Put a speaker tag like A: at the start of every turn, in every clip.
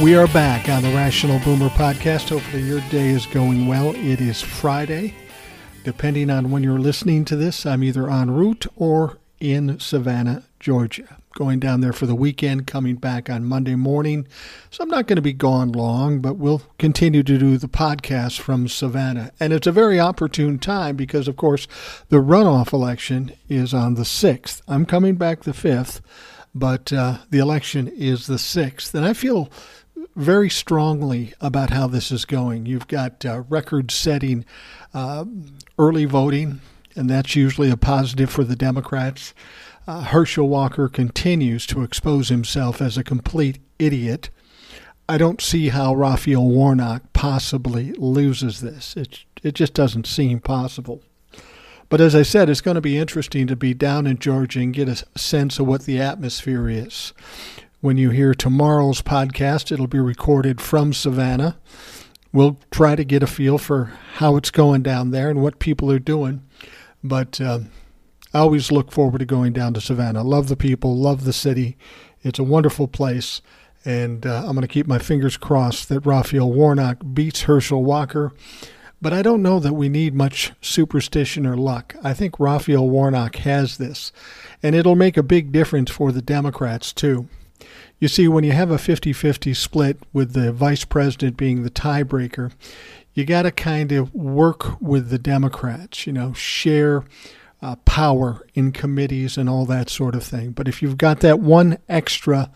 A: We are back on the Rational Boomer podcast. Hopefully, your day is going well. It is Friday. Depending on when you're listening to this, I'm either en route or in Savannah, Georgia. Going down there for the weekend, coming back on Monday morning. So I'm not going to be gone long, but we'll continue to do the podcast from Savannah. And it's a very opportune time because, of course, the runoff election is on the 6th. I'm coming back the 5th, but uh, the election is the 6th. And I feel very strongly about how this is going. You've got uh, record setting uh, early voting, and that's usually a positive for the Democrats. Uh, Herschel Walker continues to expose himself as a complete idiot. I don't see how Raphael Warnock possibly loses this. It, it just doesn't seem possible. But as I said, it's going to be interesting to be down in Georgia and get a sense of what the atmosphere is. When you hear tomorrow's podcast, it'll be recorded from Savannah. We'll try to get a feel for how it's going down there and what people are doing. But uh, I always look forward to going down to Savannah. Love the people, love the city. It's a wonderful place. And uh, I'm going to keep my fingers crossed that Raphael Warnock beats Herschel Walker. But I don't know that we need much superstition or luck. I think Raphael Warnock has this. And it'll make a big difference for the Democrats, too. You see, when you have a 50 50 split with the vice president being the tiebreaker, you got to kind of work with the Democrats, you know, share uh, power in committees and all that sort of thing. But if you've got that one extra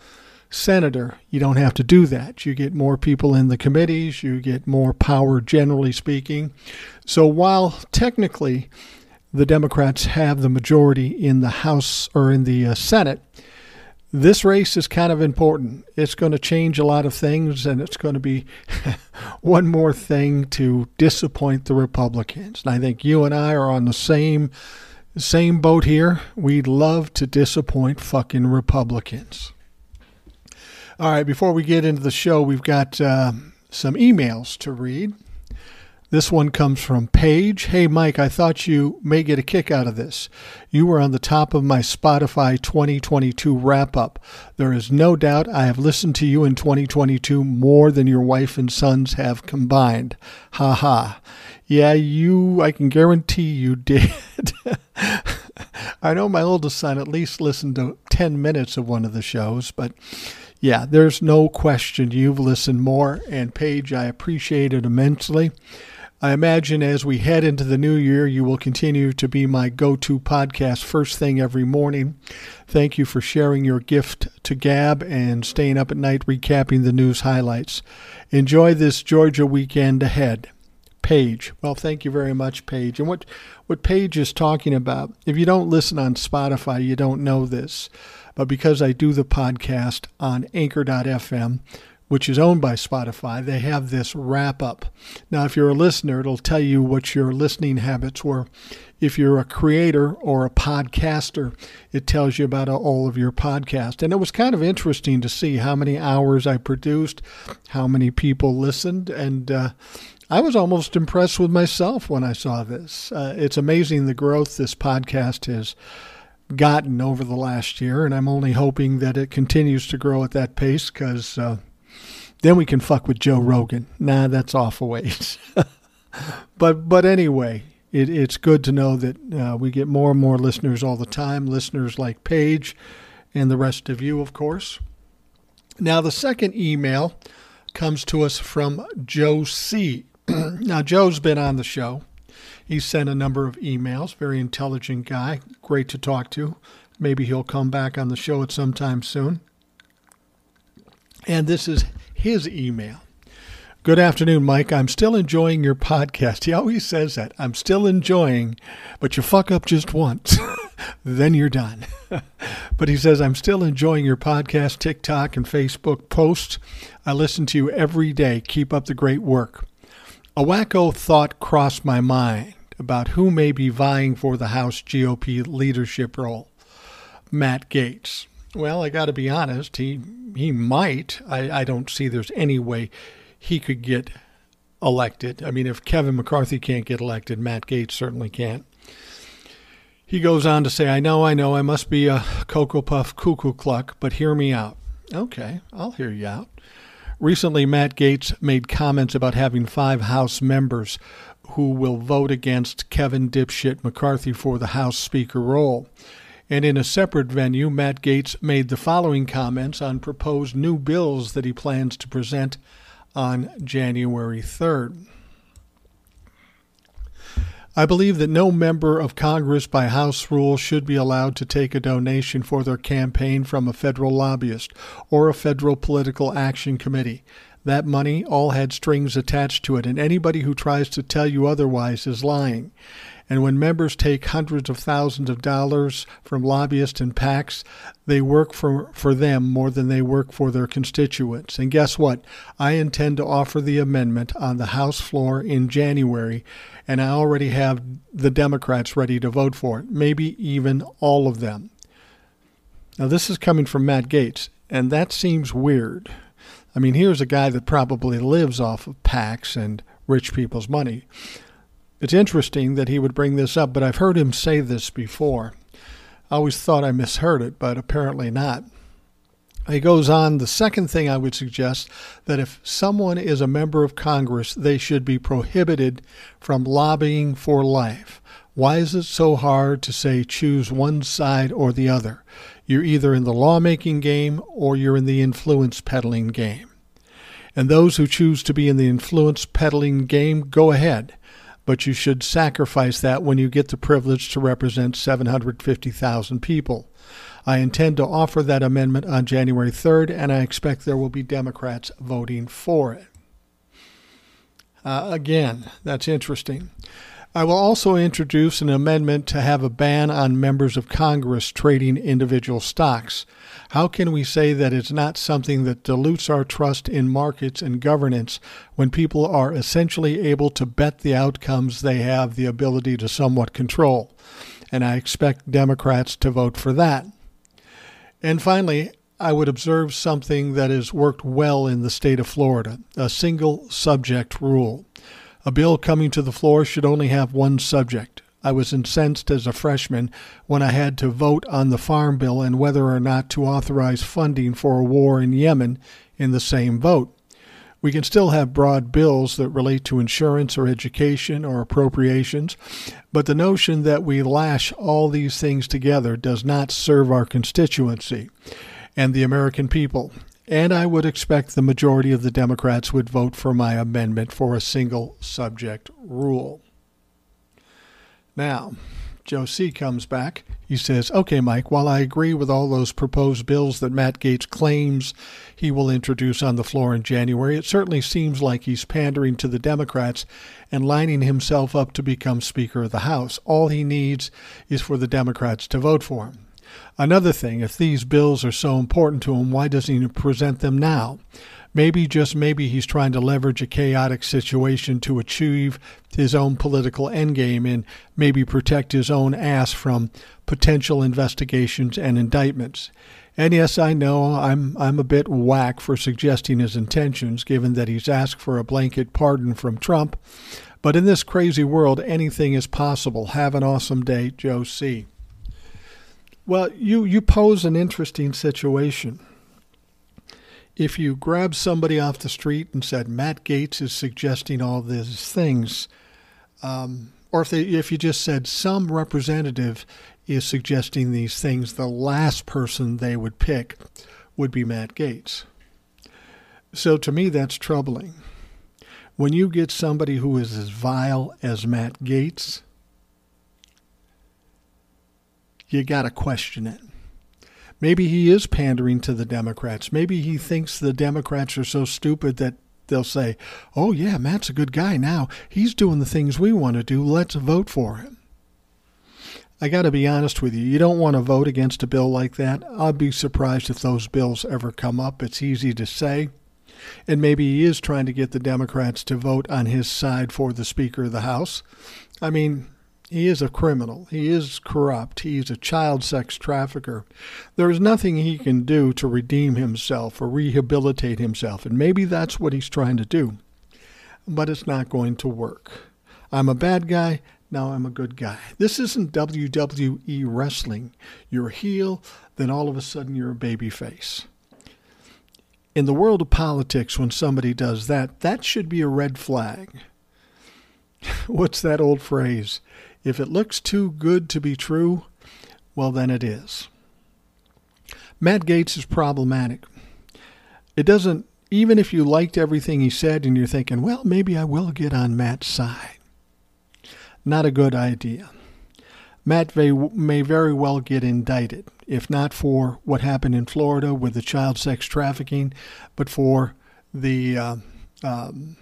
A: senator, you don't have to do that. You get more people in the committees, you get more power, generally speaking. So while technically the Democrats have the majority in the House or in the uh, Senate, this race is kind of important. It's going to change a lot of things, and it's going to be one more thing to disappoint the Republicans. And I think you and I are on the same same boat here. We'd love to disappoint fucking Republicans. All right, before we get into the show, we've got uh, some emails to read. This one comes from Paige. Hey, Mike, I thought you may get a kick out of this. You were on the top of my Spotify 2022 wrap up. There is no doubt I have listened to you in 2022 more than your wife and sons have combined. Ha ha. Yeah, you, I can guarantee you did. I know my oldest son at least listened to 10 minutes of one of the shows, but yeah, there's no question you've listened more. And Paige, I appreciate it immensely. I imagine as we head into the new year, you will continue to be my go to podcast first thing every morning. Thank you for sharing your gift to Gab and staying up at night recapping the news highlights. Enjoy this Georgia weekend ahead. Paige. Well, thank you very much, Paige. And what, what Paige is talking about, if you don't listen on Spotify, you don't know this. But because I do the podcast on anchor.fm, which is owned by Spotify, they have this wrap up. Now, if you're a listener, it'll tell you what your listening habits were. If you're a creator or a podcaster, it tells you about all of your podcast. And it was kind of interesting to see how many hours I produced, how many people listened, and uh, I was almost impressed with myself when I saw this. Uh, it's amazing the growth this podcast has gotten over the last year, and I'm only hoping that it continues to grow at that pace because. Uh, then we can fuck with Joe Rogan. Nah, that's off a ways. but but anyway, it, it's good to know that uh, we get more and more listeners all the time. Listeners like Paige and the rest of you, of course. Now the second email comes to us from Joe C. now Joe's been on the show. He sent a number of emails. Very intelligent guy. Great to talk to. Maybe he'll come back on the show at some time soon. And this is his email. Good afternoon, Mike. I'm still enjoying your podcast. He always says that. I'm still enjoying, but you fuck up just once, then you're done. but he says, I'm still enjoying your podcast, TikTok, and Facebook posts. I listen to you every day. Keep up the great work. A wacko thought crossed my mind about who may be vying for the House GOP leadership role. Matt Gaetz. Well, I got to be honest, he he might. I, I don't see there's any way he could get elected. I mean, if Kevin McCarthy can't get elected, Matt Gaetz certainly can't. He goes on to say, I know, I know, I must be a Cocoa Puff cuckoo cluck, but hear me out. Okay, I'll hear you out. Recently, Matt Gaetz made comments about having five House members who will vote against Kevin Dipshit McCarthy for the House Speaker role. And in a separate venue, Matt Gaetz made the following comments on proposed new bills that he plans to present on January 3rd. I believe that no member of Congress by House rule should be allowed to take a donation for their campaign from a federal lobbyist or a federal political action committee. That money all had strings attached to it, and anybody who tries to tell you otherwise is lying. And when members take hundreds of thousands of dollars from lobbyists and PACs, they work for, for them more than they work for their constituents. And guess what? I intend to offer the amendment on the House floor in January, and I already have the Democrats ready to vote for it, maybe even all of them. Now, this is coming from Matt Gaetz, and that seems weird. I mean, here's a guy that probably lives off of PACs and rich people's money. It's interesting that he would bring this up, but I've heard him say this before. I always thought I misheard it, but apparently not. He goes on, the second thing I would suggest that if someone is a member of Congress, they should be prohibited from lobbying for life. Why is it so hard to say choose one side or the other? You're either in the lawmaking game or you're in the influence peddling game. And those who choose to be in the influence peddling game, go ahead but you should sacrifice that when you get the privilege to represent 750,000 people. I intend to offer that amendment on January 3rd, and I expect there will be Democrats voting for it. Uh, again, that's interesting. I will also introduce an amendment to have a ban on members of Congress trading individual stocks. How can we say that it's not something that dilutes our trust in markets and governance when people are essentially able to bet the outcomes they have the ability to somewhat control? And I expect Democrats to vote for that. And finally, I would observe something that has worked well in the state of Florida a single subject rule. A bill coming to the floor should only have one subject. I was incensed as a freshman when I had to vote on the Farm Bill and whether or not to authorize funding for a war in Yemen in the same vote. We can still have broad bills that relate to insurance or education or appropriations, but the notion that we lash all these things together does not serve our constituency and the American people and I would expect the majority of the Democrats would vote for my amendment for a single subject rule. Now, Joe C. comes back. He says, Okay, Mike, while I agree with all those proposed bills that Matt Gaetz claims he will introduce on the floor in January, it certainly seems like he's pandering to the Democrats and lining himself up to become Speaker of the House. All he needs is for the Democrats to vote for him. Another thing, if these bills are so important to him, why doesn't he present them now? Maybe, just maybe, he's trying to leverage a chaotic situation to achieve his own political endgame and maybe protect his own ass from potential investigations and indictments. And yes, I know I'm I'm a bit whack for suggesting his intentions, given that he's asked for a blanket pardon from Trump. But in this crazy world, anything is possible. Have an awesome day, Joe C. Well, you, you pose an interesting situation. If you grab somebody off the street and said Matt Gaetz is suggesting all these things, um, or if they, if you just said some representative is suggesting these things, the last person they would pick would be Matt Gaetz. So to me, that's troubling. When you get somebody who is as vile as Matt Gaetz, you got to question it. Maybe he is pandering to the Democrats. Maybe he thinks the Democrats are so stupid that they'll say, oh, yeah, Matt's a good guy now. He's doing the things we want to do. Let's vote for him. I got to be honest with you. You don't want to vote against a bill like that. I'd be surprised if those bills ever come up. It's easy to say. And maybe he is trying to get the Democrats to vote on his side for the Speaker of the House. I mean, he is a criminal. He is corrupt. He's a child sex trafficker. There is nothing he can do to redeem himself or rehabilitate himself. And maybe that's what he's trying to do. But it's not going to work. I'm a bad guy. Now I'm a good guy. This isn't WWE wrestling. You're a heel, then all of a sudden you're a baby face. In the world of politics, when somebody does that, that should be a red flag. What's that old phrase? If it looks too good to be true, well, then it is. Matt Gaetz is problematic. It doesn't, even if you liked everything he said and you're thinking, well, maybe I will get on Matt's side. Not a good idea. Matt may, may very well get indicted, if not for what happened in Florida with the child sex trafficking, but for the uh, um,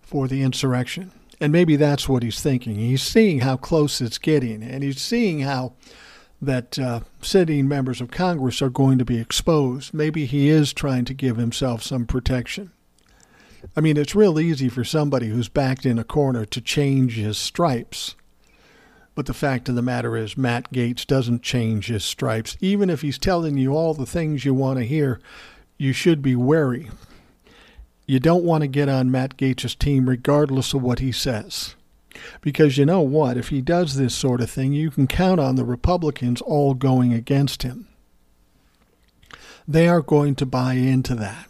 A: for the insurrection. And maybe that's what he's thinking. He's seeing how close it's getting, and he's seeing how that uh, sitting members of Congress are going to be exposed. Maybe he is trying to give himself some protection. I mean, it's real easy for somebody who's backed in a corner to change his stripes. But the fact of the matter is, Matt Gaetz doesn't change his stripes. Even if he's telling you all the things you want to hear, you should be wary you don't want to get on Matt Gaetz' team regardless of what he says. Because you know what? If he does this sort of thing, you can count on the Republicans all going against him. They are going to buy into that.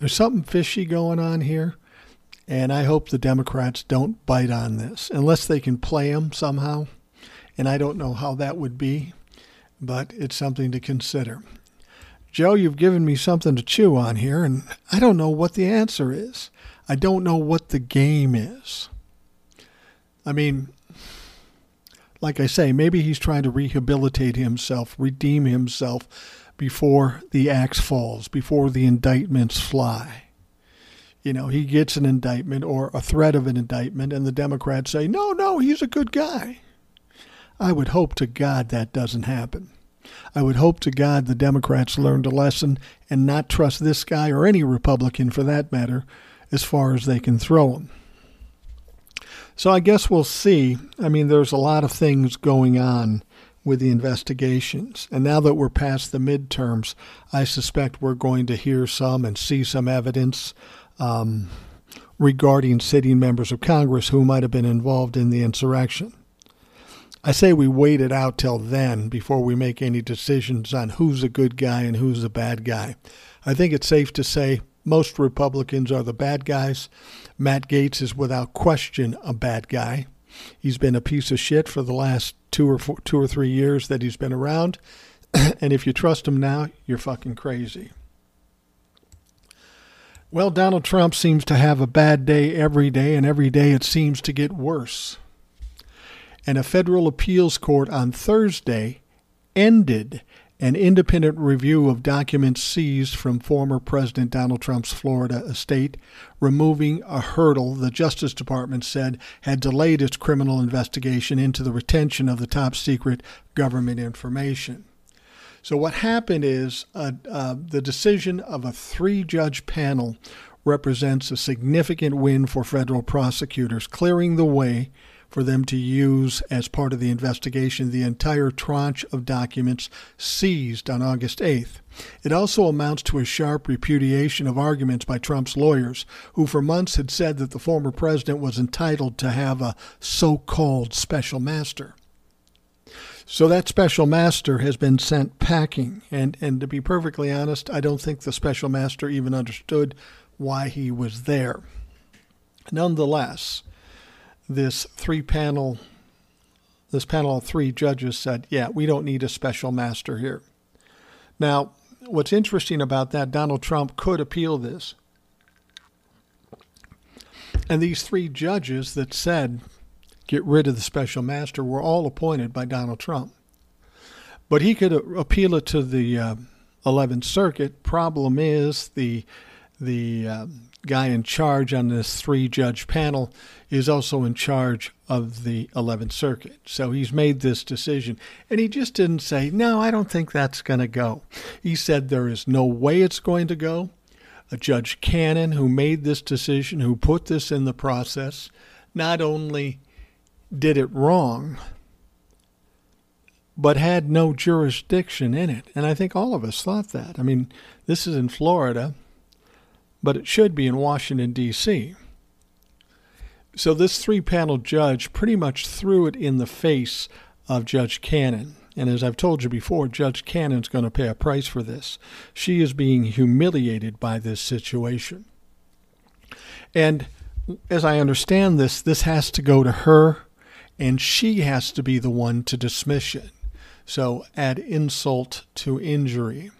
A: There's something fishy going on here, and I hope the Democrats don't bite on this unless they can play him somehow. And I don't know how that would be, but it's something to consider. Joe, you've given me something to chew on here, and I don't know what the answer is. I don't know what the game is. I mean, like I say, maybe he's trying to rehabilitate himself, redeem himself before the axe falls, before the indictments fly. You know, he gets an indictment or a threat of an indictment, and the Democrats say, no, no, he's a good guy. I would hope to God that doesn't happen. I would hope to God the Democrats learned a lesson and not trust this guy or any Republican for that matter as far as they can throw him. So I guess we'll see. I mean, there's a lot of things going on with the investigations. And now that we're past the midterms, I suspect we're going to hear some and see some evidence um, regarding sitting members of Congress who might have been involved in the insurrection. I say we wait it out till then before we make any decisions on who's a good guy and who's a bad guy. I think it's safe to say most Republicans are the bad guys. Matt Gaetz is without question a bad guy. He's been a piece of shit for the last two or four, two or three years that he's been around, and if you trust him now, you're fucking crazy. Well, Donald Trump seems to have a bad day every day, and every day it seems to get worse and a federal appeals court on Thursday ended an independent review of documents seized from former President Donald Trump's Florida estate, removing a hurdle the Justice Department said had delayed its criminal investigation into the retention of the top secret government information. So, what happened is uh, uh, the decision of a three judge panel represents a significant win for federal prosecutors, clearing the way for them to use as part of the investigation the entire tranche of documents seized on August 8th. It also amounts to a sharp repudiation of arguments by Trump's lawyers, who for months had said that the former president was entitled to have a so called special master. So that special master has been sent packing, and, and to be perfectly honest, I don't think the special master even understood why he was there. Nonetheless, this three panel this panel of three judges said, yeah, we don't need a special master here. Now, what's interesting about that, Donald Trump could appeal this. And these three judges that said, get rid of the special master, were all appointed by Donald Trump. But he could appeal it to the uh, 11th Circuit. Problem is, the the uh, guy in charge on this three judge panel is also in charge of the 11th Circuit. So he's made this decision. And he just didn't say, no, I don't think that's going to go. He said there is no way it's going to go, a Judge Cannon who made this decision, who put this in the process, not only did it wrong, but had no jurisdiction in it. And I think all of us thought that. I mean, this is in Florida, but it should be in Washington, D.C. So this three panel judge pretty much threw it in the face of Judge Cannon. And as I've told you before, Judge Cannon's going to pay a price for this. She is being humiliated by this situation. And as I understand this, this has to go to her, and she has to be the one to dismiss it. So add insult to injury.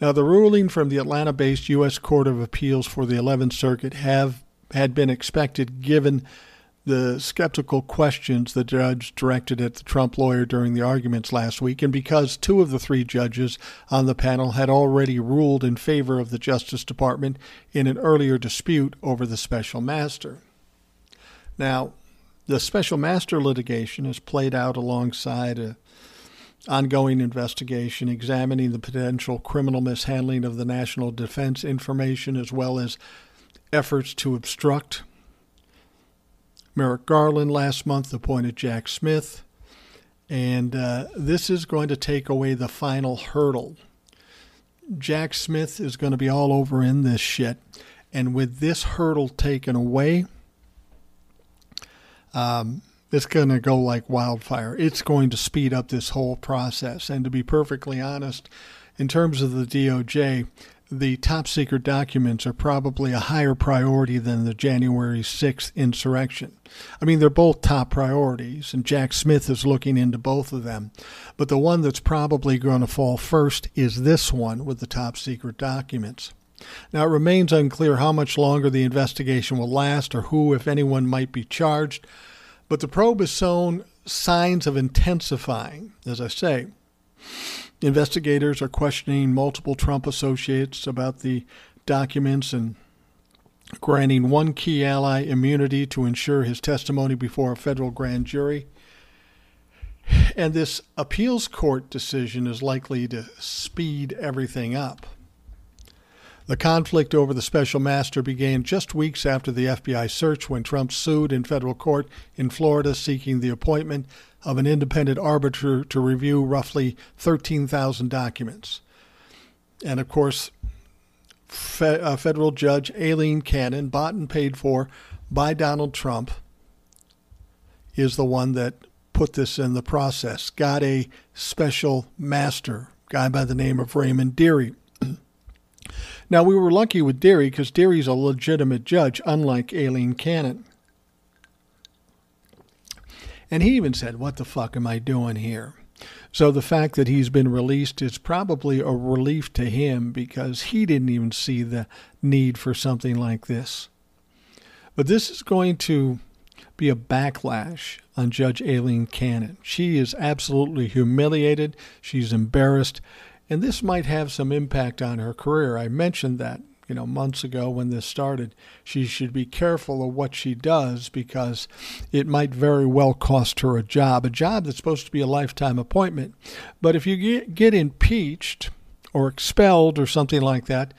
A: Now, the ruling from the Atlanta based U.S. Court of Appeals for the 11th Circuit have had been expected given the skeptical questions the judge directed at the Trump lawyer during the arguments last week, and because two of the three judges on the panel had already ruled in favor of the Justice Department in an earlier dispute over the special master. Now, the special master litigation is played out alongside a ongoing investigation examining the potential criminal mishandling of the national defense information as well as efforts to obstruct. Merrick Garland last month appointed Jack Smith, and uh, this is going to take away the final hurdle. Jack Smith is going to be all over in this shit, and with this hurdle taken away, um, it's going to go like wildfire. It's going to speed up this whole process. And to be perfectly honest, in terms of the DOJ, the top secret documents are probably a higher priority than the January 6th insurrection. I mean, they're both top priorities, and Jack Smith is looking into both of them. But the one that's probably going to fall first is this one with the top secret documents. Now, it remains unclear how much longer the investigation will last or who, if anyone, might be charged, but the probe has shown signs of intensifying, as I say. Investigators are questioning multiple Trump associates about the documents and granting one key ally immunity to ensure his testimony before a federal grand jury. And this appeals court decision is likely to speed everything up. The conflict over the special master began just weeks after the FBI search when Trump sued in federal court in Florida seeking the appointment of an independent arbiter to review roughly 13,000 documents. And of course, fe- uh, federal judge Aileen Cannon, bought and paid for by Donald Trump, is the one that put this in the process. Got a special master, guy by the name of Raymond Dearie. Now, we were lucky with Dearie because Dearie's a legitimate judge, unlike Aileen Cannon. And he even said, What the fuck am I doing here? So the fact that he's been released is probably a relief to him because he didn't even see the need for something like this. But this is going to be a backlash on Judge Aileen Cannon. She is absolutely humiliated, she's embarrassed, and this might have some impact on her career. I mentioned that you know months ago when this started. She should be careful of what she does because it might very well cost her a job a job that's supposed to be a lifetime appointment. But if you get, impeached or expelled or something like that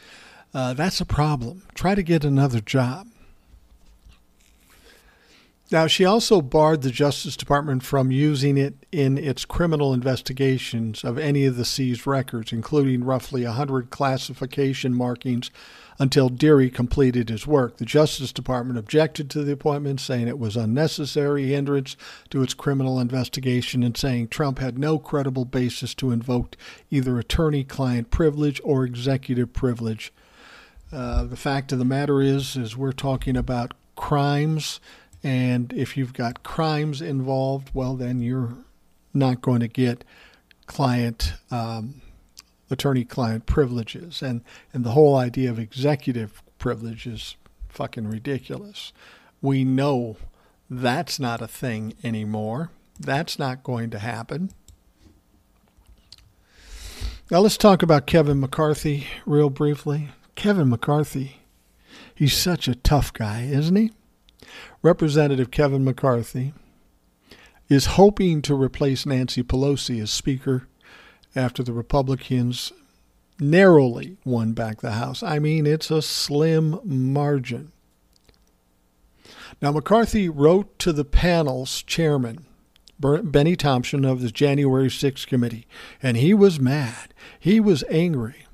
A: uh, that's a problem. Try to get another job now, she also barred the Justice Department from using it in its criminal investigations of any of the seized records, including roughly 100 classification markings, until Dearie completed his work. The Justice Department objected to the appointment, saying it was unnecessary hindrance to its criminal investigation and saying Trump had no credible basis to invoke either attorney-client privilege or executive privilege. Uh, the fact of the matter is, is we're talking about crimes and if you've got crimes involved, well, then you're not going to get client um, attorney-client privileges, and and the whole idea of executive privilege is fucking ridiculous. We know that's not a thing anymore. That's not going to happen. Now let's talk about Kevin McCarthy real briefly. Kevin McCarthy, he's such a tough guy, isn't he? Representative Kevin McCarthy is hoping to replace Nancy Pelosi as Speaker after the Republicans narrowly won back the House. I mean, it's a slim margin. Now, McCarthy wrote to the panel's chairman, Bennie Thompson of the January 6th committee, and he was mad. He was angry.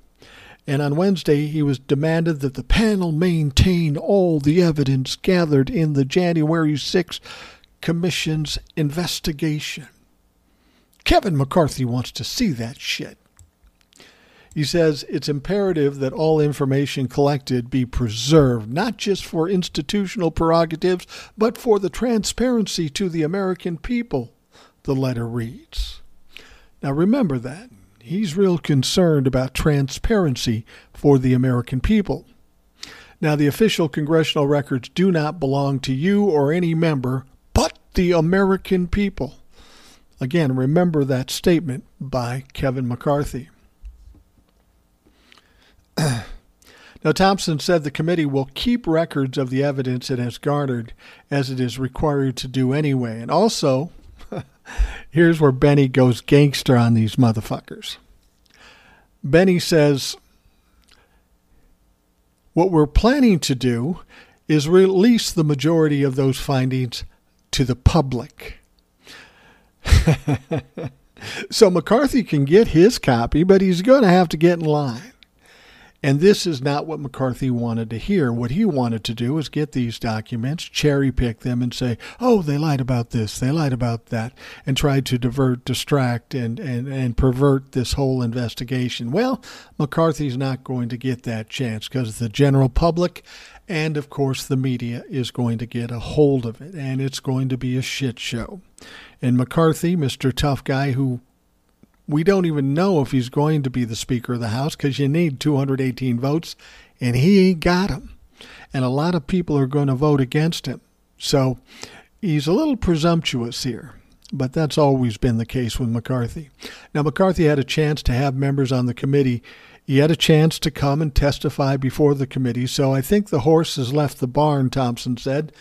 A: And on Wednesday, he was demanded that the panel maintain all the evidence gathered in the January 6th Commission's investigation. Kevin McCarthy wants to see that shit. He says it's imperative that all information collected be preserved, not just for institutional prerogatives, but for the transparency to the American people, the letter reads. Now remember that. He's real concerned about transparency for the American people. Now, the official congressional records do not belong to you or any member, but the American people. Again, remember that statement by Kevin McCarthy. now, Thompson said the committee will keep records of the evidence it has garnered as it is required to do anyway. And also, here's where Bennie goes gangster on these motherfuckers. Bennie says, What we're planning to do is release the majority of those findings to the public. so McCarthy can get his copy, but he's going to have to get in line. And this is not what McCarthy wanted to hear. What he wanted to do was get these documents, cherry pick them, and say, oh, they lied about this, they lied about that, and try to divert, distract, and, and, and pervert this whole investigation. Well, McCarthy's not going to get that chance because the general public and, of course, the media is going to get a hold of it, and it's going to be a shit show. And McCarthy, Mr. Tough Guy, who we don't even know if he's going to be the Speaker of the House because you need 218 votes, and he ain't got them. And a lot of people are going to vote against him. So he's a little presumptuous here, but that's always been the case with McCarthy. Now, McCarthy had a chance to have members on the committee. He had a chance to come and testify before the committee, so I think the horse has left the barn, Thompson said.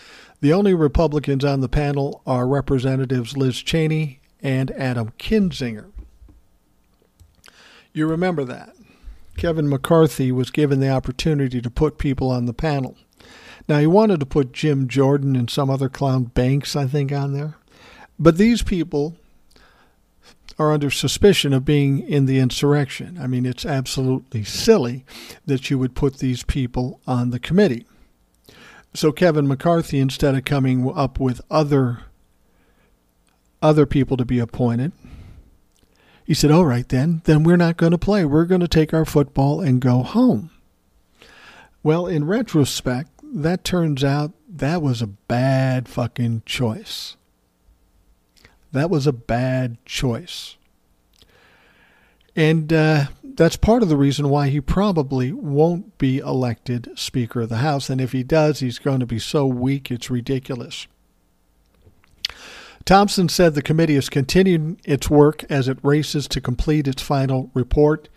A: The only Republicans on the panel are Representatives Liz Cheney and Adam Kinzinger. You remember that. Kevin McCarthy was given the opportunity to put people on the panel. Now, he wanted to put Jim Jordan and some other clown Banks, I think, on there. But these people are under suspicion of being in the insurrection. I mean, it's absolutely silly that you would put these people on the committee. So Kevin McCarthy, instead of coming up with other other people to be appointed, he said, All right, then, then we're not going to play. We're going to take our football and go home. Well, in retrospect, that turns out that was a bad fucking choice. That was a bad choice. And uh, that's part of the reason why he probably won't be elected Speaker of the House. And if he does, he's going to be so weak, it's ridiculous. Thompson said the committee is continuing its work as it races to complete its final report.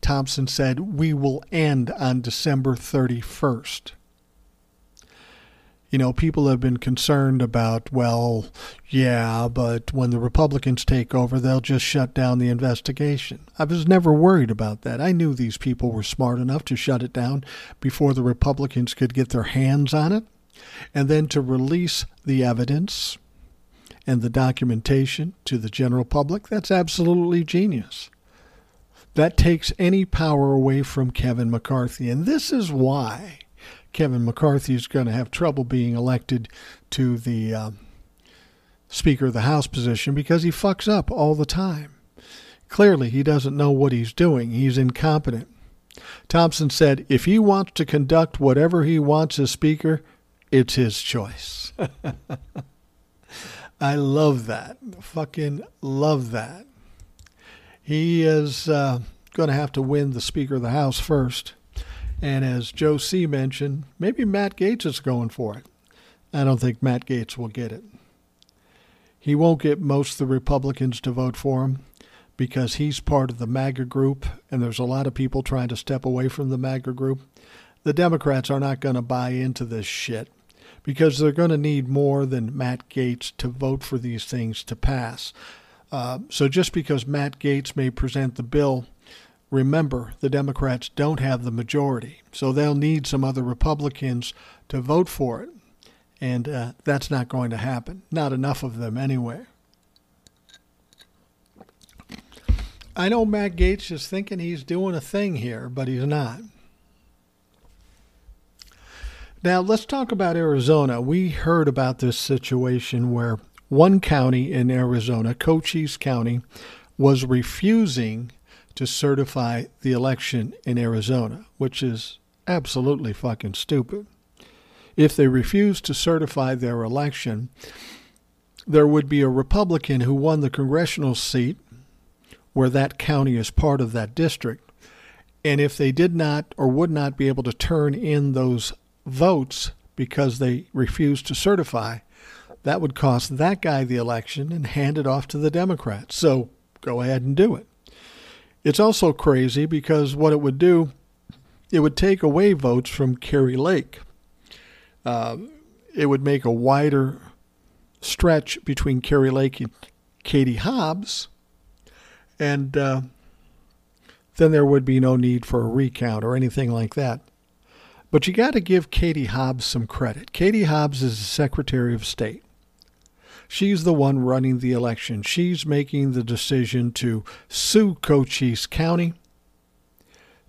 A: Thompson said, We will end on December 31st. You know, people have been concerned about, well, yeah, but when the Republicans take over, they'll just shut down the investigation. I was never worried about that. I knew these people were smart enough to shut it down before the Republicans could get their hands on it, and then to release the evidence and the documentation to the general public, that's absolutely genius. That takes any power away from Kevin McCarthy. And this is why Kevin McCarthy is going to have trouble being elected to the uh, Speaker of the House position because he fucks up all the time. Clearly, he doesn't know what he's doing, he's incompetent. Thompson said, if he wants to conduct whatever he wants as Speaker, it's his choice. I love that. Fucking love that. He is uh, going to have to win the Speaker of the House first. And as Joe C. mentioned, maybe Matt Gaetz is going for it. I don't think Matt Gaetz will get it. He won't get most of the Republicans to vote for him because he's part of the MAGA group, and there's a lot of people trying to step away from the MAGA group. The Democrats are not going to buy into this shit because they're going to need more than Matt Gaetz to vote for these things to pass. Uh, so just because Matt Gaetz may present the bill remember, the Democrats don't have the majority, so they'll need some other Republicans to vote for it. And uh, that's not going to happen. Not enough of them, anyway. I know Matt Gaetz is thinking he's doing a thing here, but he's not. Now, let's talk about Arizona. We heard about this situation where one county in Arizona, Cochise County, was refusing to certify the election in Arizona, which is absolutely fucking stupid. If they refused to certify their election, there would be a Republican who won the congressional seat where that county is part of that district. And if they did not or would not be able to turn in those votes because they refused to certify, that would cost that guy the election and hand it off to the Democrats. So go ahead and do it. It's also crazy because what it would do, it would take away votes from Kari Lake. Uh, it would make a wider stretch between Kari Lake and Katie Hobbs, and uh, then there would be no need for a recount or anything like that. But you got to give Katie Hobbs some credit. Katie Hobbs is the Secretary of State. She's the one running the election. She's making the decision to sue Cochise County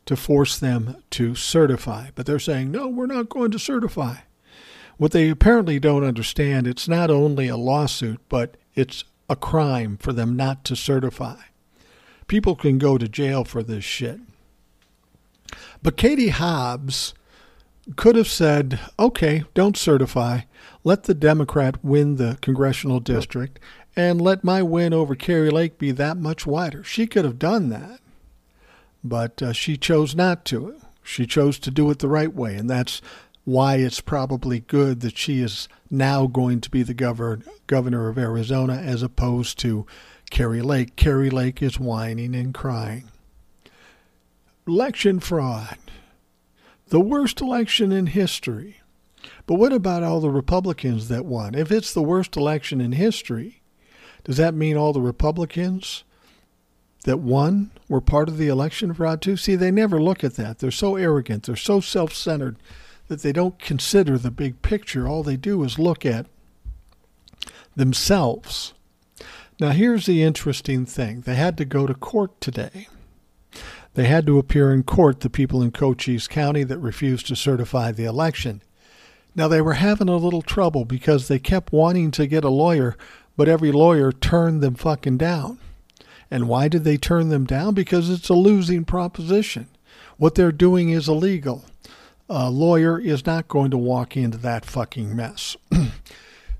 A: to force them to certify. But they're saying, no, we're not going to certify. What they apparently don't understand, it's not only a lawsuit, but it's a crime for them not to certify. People can go to jail for this shit. But Katie Hobbs could have said, okay, don't certify. Let the Democrat win the congressional district and let my win over Kari Lake be that much wider. She could have done that, but uh, she chose not to. She chose to do it the right way, and that's why it's probably good that she is now going to be the governor governor of Arizona as opposed to Kari Lake. Kari Lake is whining and crying. Election fraud the worst election in history. But what about all the Republicans that won? If it's the worst election in history, does that mean all the Republicans that won were part of the election fraud too? See, they never look at that. They're so arrogant, they're so self centered that they don't consider the big picture. All they do is look at themselves. Now, here's the interesting thing they had to go to court today. They had to appear in court, the people in Cochise County that refused to certify the election. Now, they were having a little trouble because they kept wanting to get a lawyer, but every lawyer turned them fucking down. And why did they turn them down? Because it's a losing proposition. What they're doing is illegal. A lawyer is not going to walk into that fucking mess.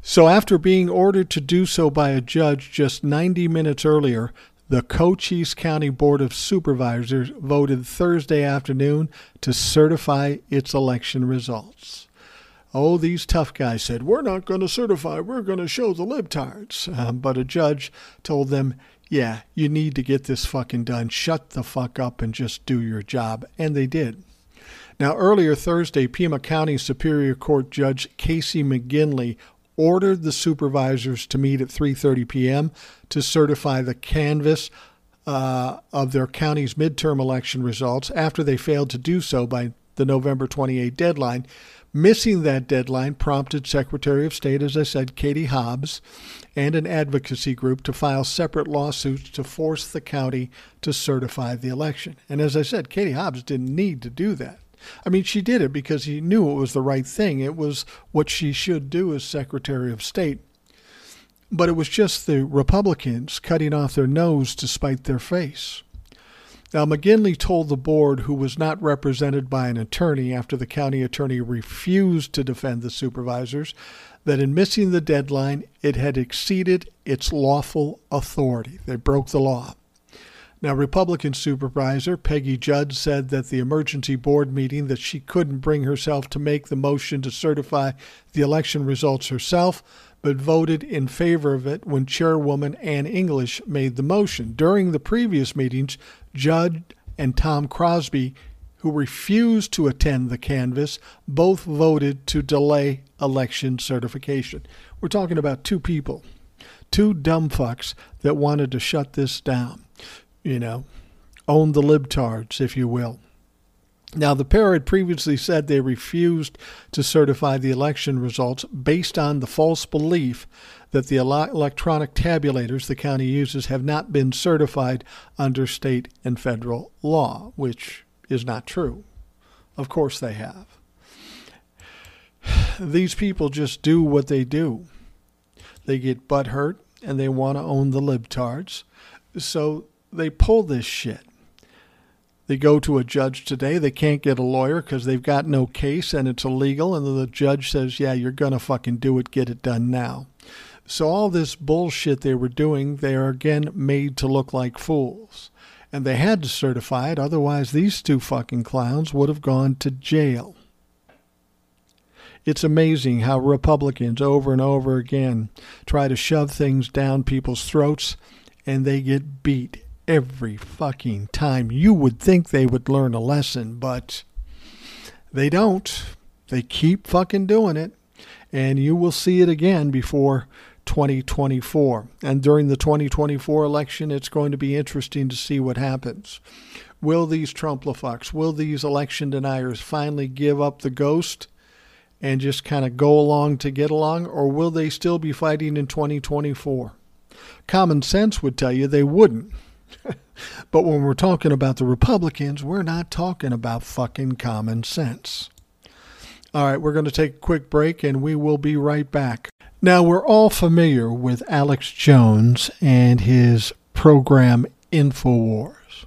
A: so, after being ordered to do so by a judge just 90 minutes earlier, the Cochise County Board of Supervisors voted Thursday afternoon to certify its election results. Oh, these tough guys said, We're not going to certify, we're going to show the libtards. Um, but a judge told them, Yeah, you need to get this fucking done. Shut the fuck up and just do your job. And they did. Now, earlier Thursday, Pima County Superior Court Judge Casey McGinley ordered the supervisors to meet at 3:30 p.m. to certify the canvass uh, of their county's midterm election results after they failed to do so by the November 28 deadline. Missing that deadline prompted Secretary of State, as I said, Katie Hobbs, and an advocacy group to file separate lawsuits to force the county to certify the election. And as I said, Katie Hobbs didn't need to do that. I mean, she did it because he knew it was the right thing. It was what she should do as Secretary of State. But it was just the Republicans cutting off their nose to spite their face. Now, McGinley told the board, who was not represented by an attorney after the county attorney refused to defend the supervisors, that in missing the deadline, it had exceeded its lawful authority. They broke the law. Now, Republican Supervisor Peggy Judd said that the emergency board meeting that she couldn't bring herself to make the motion to certify the election results herself, but voted in favor of it when Chairwoman Ann English made the motion. During the previous meetings, Judd and Tom Crosby, who refused to attend the canvass, both voted to delay election certification. We're talking about two people, two dumb fucks that wanted to shut this down you know. own the libtards, if you will. Now, the pair had previously said they refused to certify the election results based on the false belief that the electronic tabulators the county uses have not been certified under state and federal law, which is not true. Of course, they have. These people just do what they do. They get butt hurt and they want to own the libtards. So they pull this shit. They go to a judge today. They can't get a lawyer because they've got no case and it's illegal. And the judge says, Yeah, you're going to fucking do it. Get it done now. So all this bullshit they were doing, they are again made to look like fools. And they had to certify it. Otherwise, these two fucking clowns would have gone to jail. It's amazing how Republicans over and over again try to shove things down people's throats and they get beat every fucking time. You would think they would learn a lesson, but they don't. They keep fucking doing it. And you will see it again before 2024. And during the 2024 election, it's going to be interesting to see what happens. Will these Trumplafucks, will these election deniers finally give up the ghost and just kind of go along to get along, or will they still be fighting in 2024? Common sense would tell you they wouldn't. but when we're talking about the Republicans, we're not talking about fucking common sense. All right, we're going to take a quick break and we will be right back. Now, we're all familiar with Alex Jones and his program InfoWars.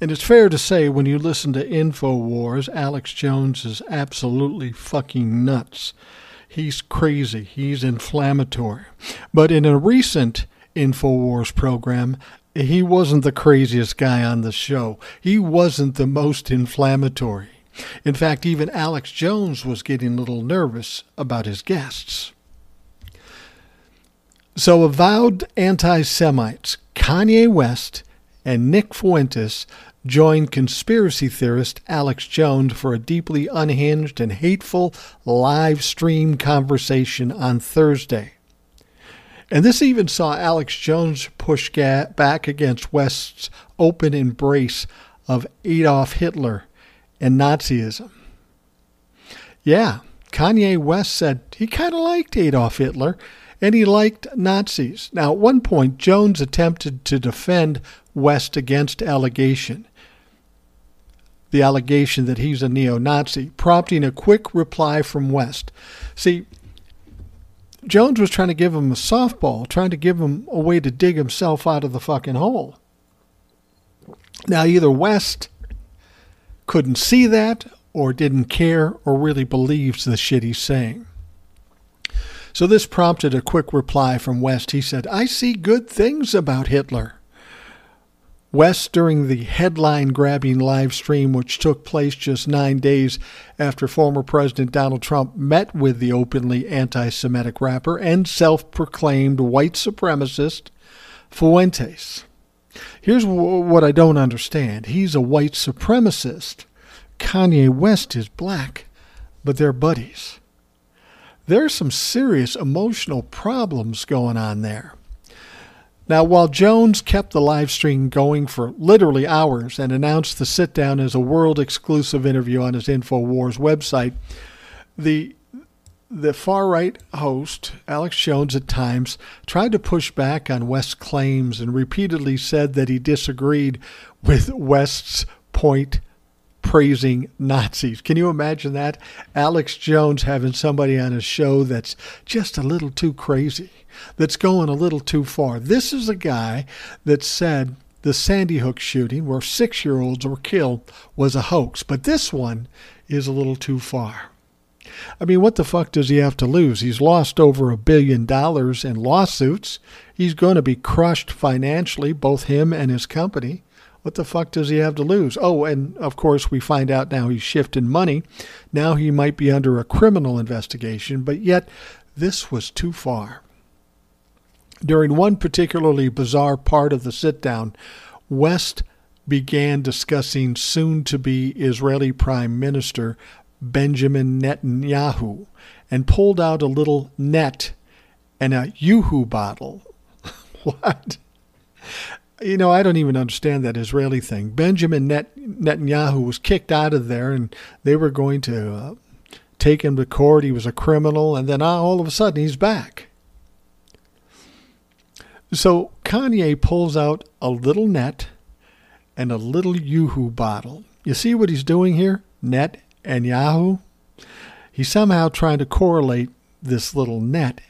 A: And it's fair to say when you listen to InfoWars, Alex Jones is absolutely fucking nuts. He's crazy. He's inflammatory. But in a recent InfoWars program, he wasn't the craziest guy on the show. He wasn't the most inflammatory. In fact, even Alex Jones was getting a little nervous about his guests. So, avowed anti Semites Kanye West and Nick Fuentes joined conspiracy theorist Alex Jones for a deeply unhinged and hateful live stream conversation on Thursday. And this even saw Alex Jones push back against West's open embrace of Adolf Hitler and Nazism. Yeah, Kanye West said he kind of liked Adolf Hitler and he liked Nazis. Now, at one point, Jones attempted to defend West against allegation. The allegation that he's a neo Nazi, prompting a quick reply from West. See, Jones was trying to give him a softball, trying to give him a way to dig himself out of the fucking hole. Now, either West couldn't see that, or didn't care, or really believes the shit he's saying. So this prompted a quick reply from West. He said, I see good things about Hitler. West, during the headline grabbing live stream, which took place just nine days after former President Donald Trump met with the openly anti Semitic rapper and self proclaimed white supremacist Fuentes. Here's what I don't understand he's a white supremacist. Kanye West is black, but they're buddies. There's some serious emotional problems going on there. Now, while Jones kept the live stream going for literally hours and announced the sit down as a world exclusive interview on his InfoWars website, the the far right host, Alex Jones, at times tried to push back on West's claims and repeatedly said that he disagreed with West's point praising Nazis. Can you imagine that? Alex Jones having somebody on his show that's just a little too crazy that's going a little too far. This is a guy that said the Sandy Hook shooting, where six year olds were killed, was a hoax, but this one is a little too far. I mean, what the fuck does he have to lose? He's lost over a billion dollars in lawsuits. He's going to be crushed financially, both him and his company. What the fuck does he have to lose? Oh, and of course, we find out now he's shifting money. Now he might be under a criminal investigation, but yet this was too far. During one particularly bizarre part of the sit down, West began discussing soon to be Israeli Prime Minister Benjamin Netanyahu and pulled out a little net and a Yoo-hoo bottle. what? You know, I don't even understand that Israeli thing. Benjamin Net- Netanyahu was kicked out of there, and they were going to uh, take him to court. He was a criminal, and then uh, all of a sudden he's back. So Kanye pulls out a little net and a little Yoo-hoo bottle. You see what he's doing here? Net and Yahoo. He's somehow trying to correlate this little net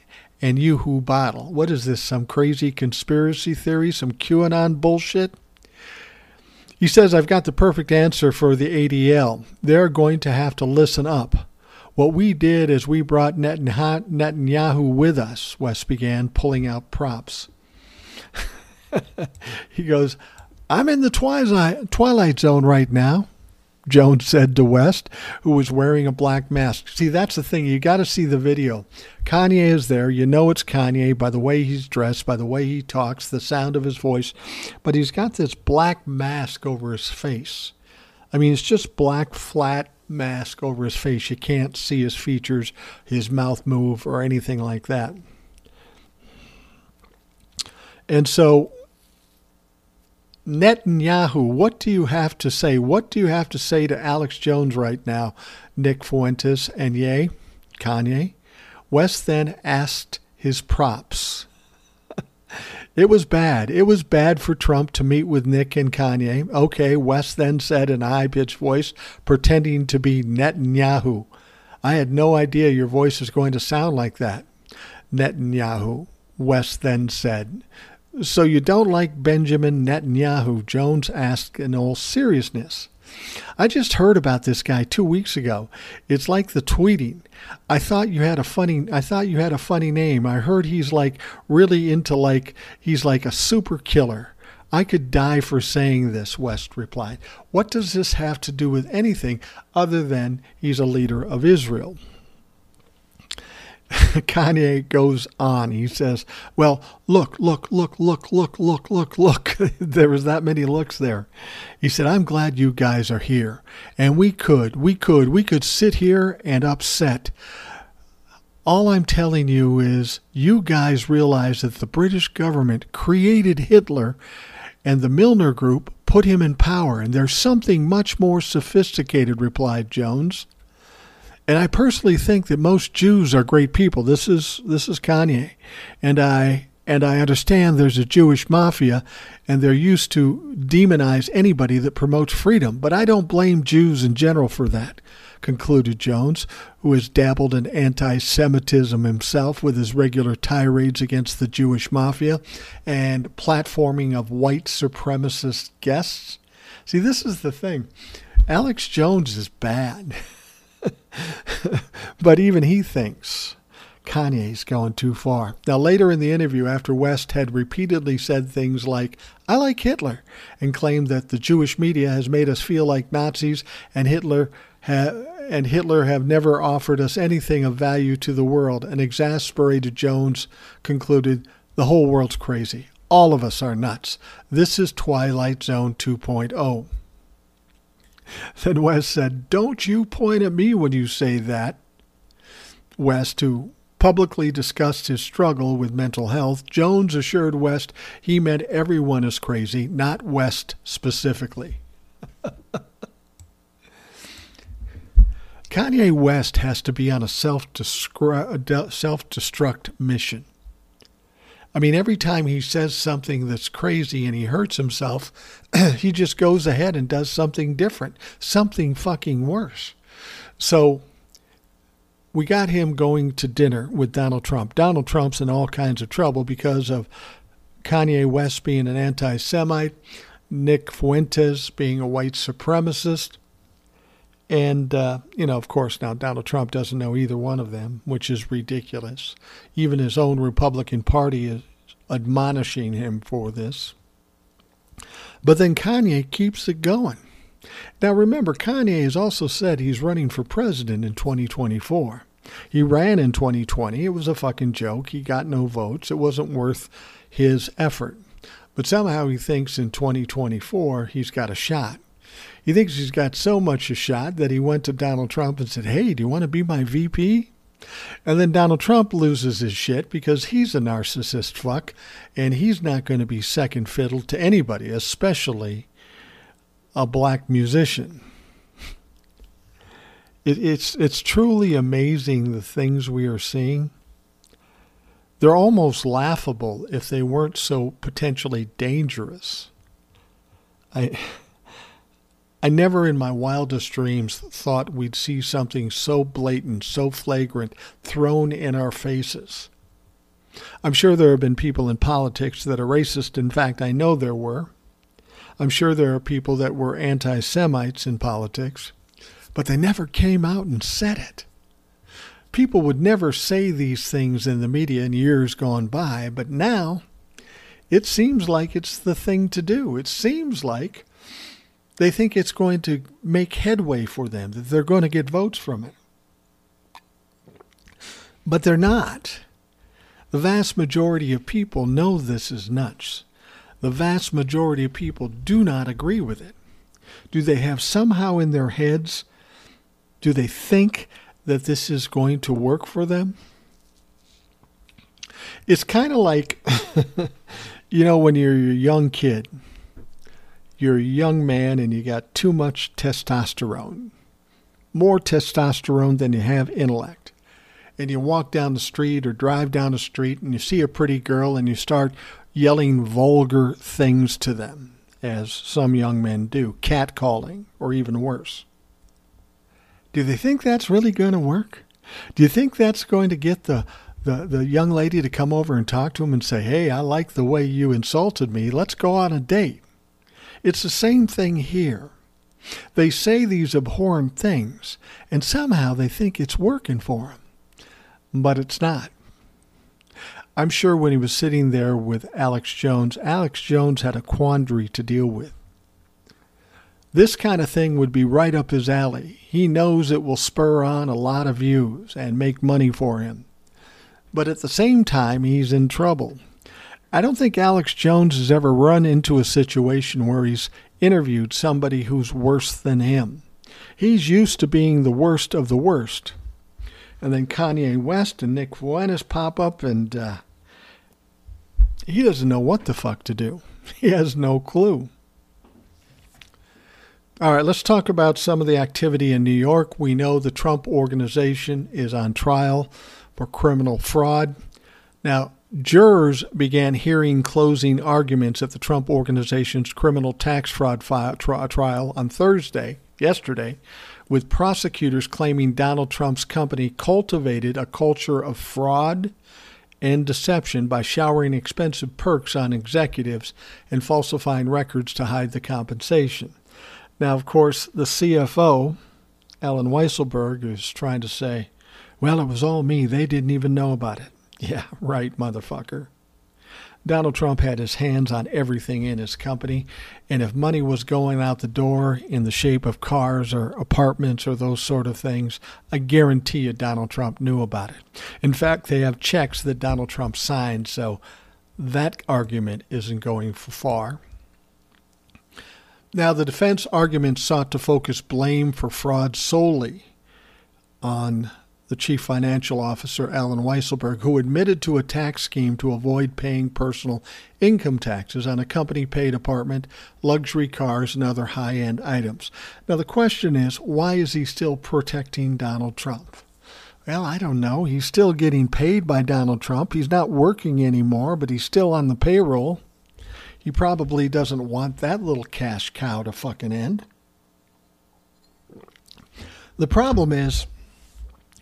A: and Yoo-hoo bottle. What is this? Some crazy conspiracy theory? Some QAnon bullshit? He says, I've got the perfect answer for the ADL. They're going to have to listen up. What we did is we brought Netanyahu with us, West began, pulling out props. he goes, I'm in the twilight, twilight zone right now. Jones said to West, who was wearing a black mask. See, that's the thing. You got to see the video. Kanye is there. You know it's Kanye by the way he's dressed, by the way he talks, the sound of his voice. But he's got this black mask over his face. I mean, it's just black, flat mask over his face. You can't see his features, his mouth move, or anything like that. And so Netanyahu, what do you have to say? What do you have to say to Alex Jones right now, Nick Fuentes, and Ye, Kanye? West then asked his props. it was bad. It was bad for Trump to meet with Nick and Kanye. Okay, West then said in a high pitched voice, pretending to be Netanyahu. I had no idea your voice was going to sound like that. Netanyahu, West then said. So you don't like Benjamin Netanyahu? Jones asked in all seriousness. I just heard about this guy two weeks ago. It's like the tweeting. I thought you had a funny. I thought you had a funny name. I heard he's like really into like he's like a super killer. I could die for saying this, West replied. What does this have to do with anything other than he's a leader of Israel? Kanye goes on. He says, Well, look, look, look, look, look, look, look, look. there was that many looks there. He said, I'm glad you guys are here. And we could, we could, we could sit here and upset. All I'm telling you is you guys realize that the British government created Hitler and the Milner Group put him in power, and there's something much more sophisticated, replied Jones. And I personally think that most Jews are great people. This is this is Kanye, and I and I understand there's a Jewish mafia, and they're used to demonize anybody that promotes freedom. But I don't blame Jews in general for that. Concluded Jones, who has dabbled in anti Semitism himself with his regular tirades against the Jewish mafia and platforming of white supremacist guests. See, this is the thing Alex Jones is bad. but even he thinks Kanye's going too far. Now, later in the interview, after West had repeatedly said things like, I like Hitler, and claimed that the Jewish media has made us feel like Nazis and Hitler ha- and Hitler have never offered us anything of value to the world, an exasperated Jones concluded, The whole world's crazy. All of us are nuts. This is Twilight Zone 2.0. Then West said, Don't you point at me when you say that. West, who publicly discussed his struggle with mental health, Jones assured West he meant everyone is crazy, not West specifically. Kanye West has to be on a self destruct mission. I mean, every time he says something that's crazy and he hurts himself, he just goes ahead and does something different, something fucking worse. So we got him going to dinner with Donald Trump. Donald Trump's in all kinds of trouble because of Kanye West being an anti Semite, Nick Fuentes being a white supremacist. And, uh, you know, of course, now Donald Trump doesn't know either one of them, which is ridiculous. Even his own Republican Party is admonishing him for this. But then Kanye keeps it going. Now, remember, Kanye has also said he's running for president in 2024. He ran in 2020. It was a fucking joke. He got no votes. It wasn't worth his effort. But somehow he thinks in 2024 he's got a shot. He thinks he's got so much a shot that he went to Donald Trump and said, Hey, do you want to be my VP? And then Donald Trump loses his shit because he's a narcissist fuck and he's not going to be second fiddle to anybody, especially a black musician. It, it's it's truly amazing the things we are seeing. They're almost laughable if they weren't so potentially dangerous. I I never in my wildest dreams thought we'd see something so blatant, so flagrant thrown in our faces. I'm sure there have been people in politics that are racist. In fact, I know there were. I'm sure there are people that were anti Semites in politics but they never came out and said it. People would never say these things in the media in years gone by, but now it seems like it's the thing to do. It seems like they think it's going to make headway for them, that they're going to get votes from it. But they're not. The vast majority of people know this is nuts. The vast majority of people do not agree with it. Do they have somehow in their heads do they think that this is going to work for them? It's kind of like, you know, when you're a young kid, you're a young man and you got too much testosterone, more testosterone than you have intellect. And you walk down the street or drive down the street and you see a pretty girl and you start yelling vulgar things to them, as some young men do, catcalling or even worse. Do they think that's really going to work? Do you think that's going to get the, the, the young lady to come over and talk to him and say, Hey, I like the way you insulted me. Let's go on a date? It's the same thing here. They say these abhorrent things, and somehow they think it's working for them. But it's not. I'm sure when he was sitting there with Alex Jones, Alex Jones had a quandary to deal with. This kind of thing would be right up his alley. He knows it will spur on a lot of views and make money for him. But at the same time, he's in trouble. I don't think Alex Jones has ever run into a situation where he's interviewed somebody who's worse than him. He's used to being the worst of the worst. And then Kanye West and Nick Fuentes pop up, and uh, he doesn't know what the fuck to do. He has no clue. All right, let's talk about some of the activity in New York. We know the Trump organization is on trial for criminal fraud. Now, jurors began hearing closing arguments at the Trump organization's criminal tax fraud trial on Thursday, yesterday, with prosecutors claiming Donald Trump's company cultivated a culture of fraud and deception by showering expensive perks on executives and falsifying records to hide the compensation. Now, of course, the CFO, Allen Weisselberg, is trying to say, well, it was all me. They didn't even know about it. Yeah, right, motherfucker. Donald Trump had his hands on everything in his company, and if money was going out the door in the shape of cars or apartments or those sort of things, I guarantee you Donald Trump knew about it. In fact, they have checks that Donald Trump signed, so that argument isn't going far. Now, the defense argument sought to focus blame for fraud solely on the chief financial officer, Allen Weisselberg, who admitted to a tax scheme to avoid paying personal income taxes on a company paid apartment, luxury cars, and other high end items. Now, the question is why is he still protecting Donald Trump? Well, I don't know. He's still getting paid by Donald Trump. He's not working anymore, but he's still on the payroll. He probably doesn't want that little cash cow to fucking end. The problem is,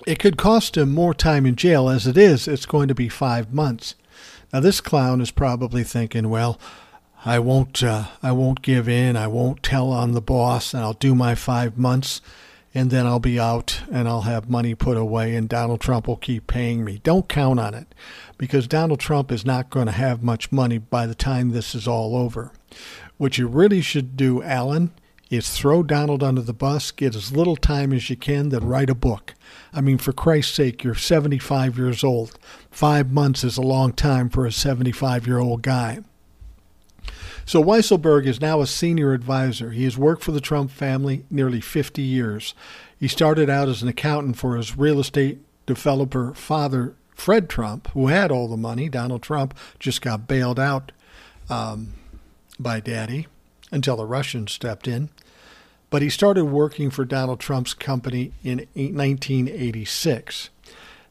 A: it could cost him more time in jail. As it is, it's going to be five months. Now, this clown is probably thinking, well, I won't, uh, I won't give in. I won't tell on the boss, and I'll do my five months and then I'll be out and I'll have money put away and Donald Trump will keep paying me. Don't count on it because Donald Trump is not going to have much money by the time this is all over. What you really should do, Allen, is throw Donald under the bus, get as little time as you can, then write a book. I mean, for Christ's sake, you're 75 years old. Five months is a long time for a 75 year old guy. So Weisselberg is now a senior advisor. He has worked for the Trump family nearly 50 years. He started out as an accountant for his real estate developer father, Fred Trump, who had all the money. Donald Trump just got bailed out um, by daddy until the Russians stepped in. But he started working for Donald Trump's company in 1986.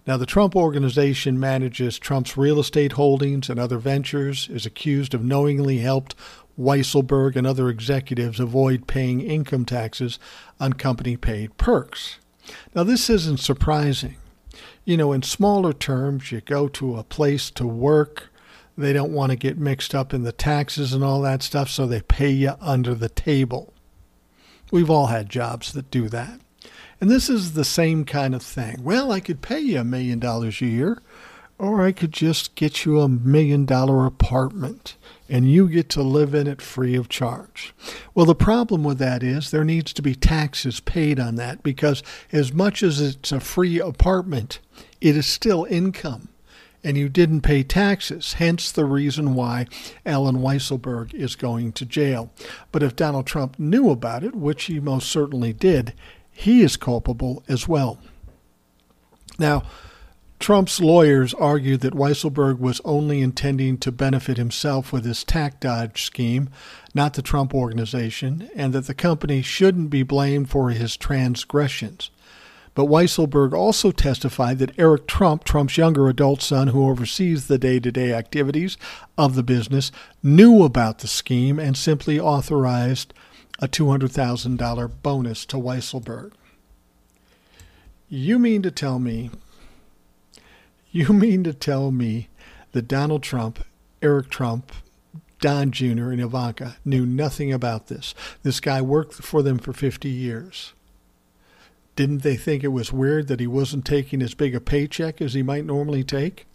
A: Now, the Trump Organization manages Trump's real estate holdings and other ventures, is accused of knowingly helped Weisselberg and other executives avoid paying income taxes on company paid perks. Now, this isn't surprising. You know, in smaller terms, you go to a place to work, they don't want to get mixed up in the taxes and all that stuff, so they pay you under the table. We've all had jobs that do that. And this is the same kind of thing. Well, I could pay you a million dollars a year, or I could just get you a million dollar apartment and you get to live in it free of charge. Well, the problem with that is there needs to be taxes paid on that because, as much as it's a free apartment, it is still income and you didn't pay taxes, hence the reason why Allen Weisselberg is going to jail. But if Donald Trump knew about it, which he most certainly did, he is culpable as well. Now, Trump's lawyers argued that Weisselberg was only intending to benefit himself with his tax dodge scheme, not the Trump organization, and that the company shouldn't be blamed for his transgressions. But Weisselberg also testified that Eric Trump, Trump's younger adult son who oversees the day to day activities of the business, knew about the scheme and simply authorized a $200,000 bonus to Weisselberg. You mean to tell me, you mean to tell me that Donald Trump, Eric Trump, Don Jr., and Ivanka knew nothing about this? This guy worked for them for 50 years. Didn't they think it was weird that he wasn't taking as big a paycheck as he might normally take?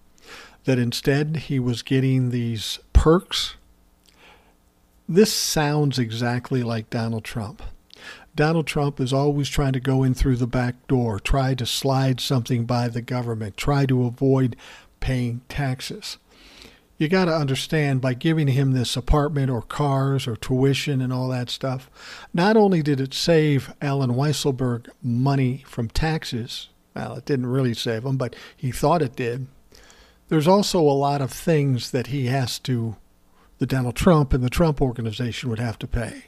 A: That instead he was getting these perks? This sounds exactly like Donald Trump. Donald Trump is always trying to go in through the back door, try to slide something by the government, try to avoid paying taxes you got to understand by giving him this apartment or cars or tuition and all that stuff, not only did it save Allen Weisselberg money from taxes, well, it didn't really save him, but he thought it did. There's also a lot of things that he has to, the Donald Trump and the Trump organization would have to pay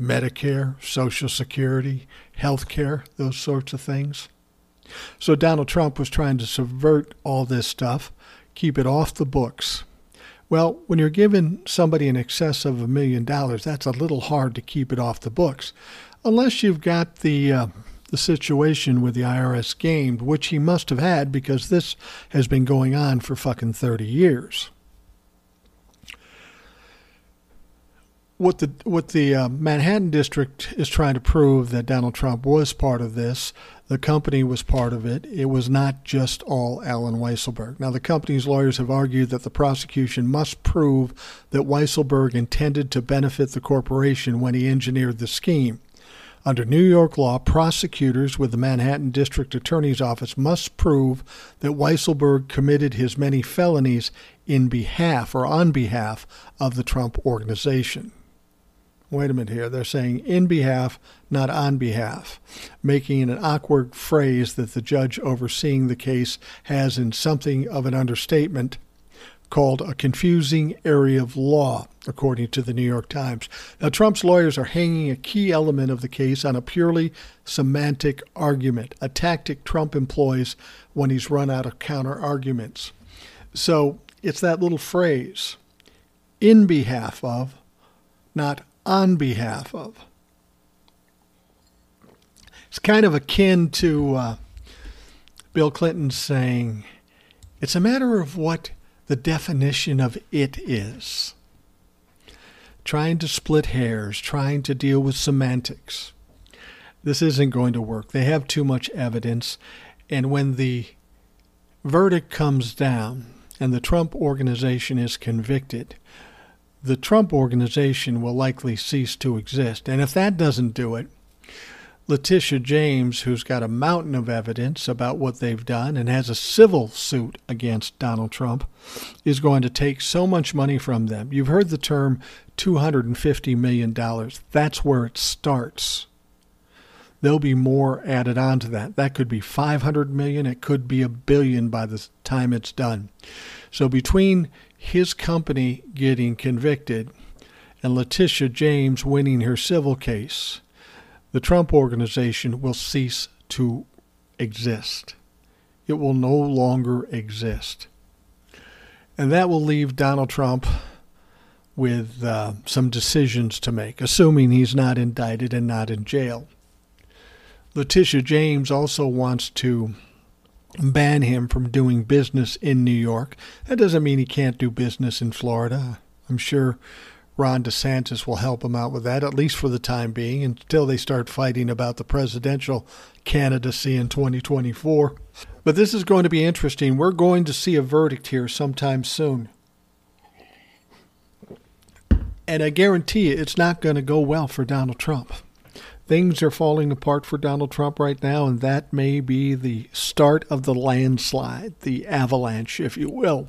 A: Medicare, Social Security, health care, those sorts of things. So Donald Trump was trying to subvert all this stuff, keep it off the books well, when you're giving somebody in excess of a million dollars, that's a little hard to keep it off the books, unless you've got the uh, the situation with the IRS gamed, which he must have had because this has been going on for fucking 30 years. What the what the uh, Manhattan district is trying to prove that Donald Trump was part of this the company was part of it. It was not just all Allen Weisselberg. Now, the company's lawyers have argued that the prosecution must prove that Weisselberg intended to benefit the corporation when he engineered the scheme. Under New York law, prosecutors with the Manhattan District Attorney's Office must prove that Weisselberg committed his many felonies in behalf or on behalf of the Trump organization wait a minute here. They're saying in behalf, not on behalf, making an awkward phrase that the judge overseeing the case has in something of an understatement called a confusing area of law, according to the New York Times. Now, Trump's lawyers are hanging a key element of the case on a purely semantic argument, a tactic Trump employs when he's run out of counter arguments. So it's that little phrase, in behalf of, not on behalf of. It's kind of akin to uh, Bill Clinton saying, it's a matter of what the definition of it is. Trying to split hairs, trying to deal with semantics. This isn't going to work. They have too much evidence. And when the verdict comes down and the Trump organization is convicted, the Trump organization will likely cease to exist. And if that doesn't do it, Letitia James, who's got a mountain of evidence about what they've done and has a civil suit against Donald Trump, is going to take so much money from them. You've heard the term $250 million. That's where it starts. there'll be more added on to that. That could be 500 million, it could be a billion by the time it's done. So between his company getting convicted and Letitia James winning her civil case, the Trump organization will cease to exist. It will no longer exist. And that will leave Donald Trump with uh, some decisions to make, assuming he's not indicted and not in jail. Letitia James also wants to ban him from doing business in New York. That doesn't mean he can't do business in Florida. I'm sure Ron DeSantis will help him out with that, at least for the time being, until they start fighting about the presidential candidacy in 2024. But this is going to be interesting. We're going to see a verdict here sometime soon. And I guarantee you, it's not going to go well for Donald Trump. Things are falling apart for Donald Trump right now, and that may be the start of the landslide, the avalanche, if you will.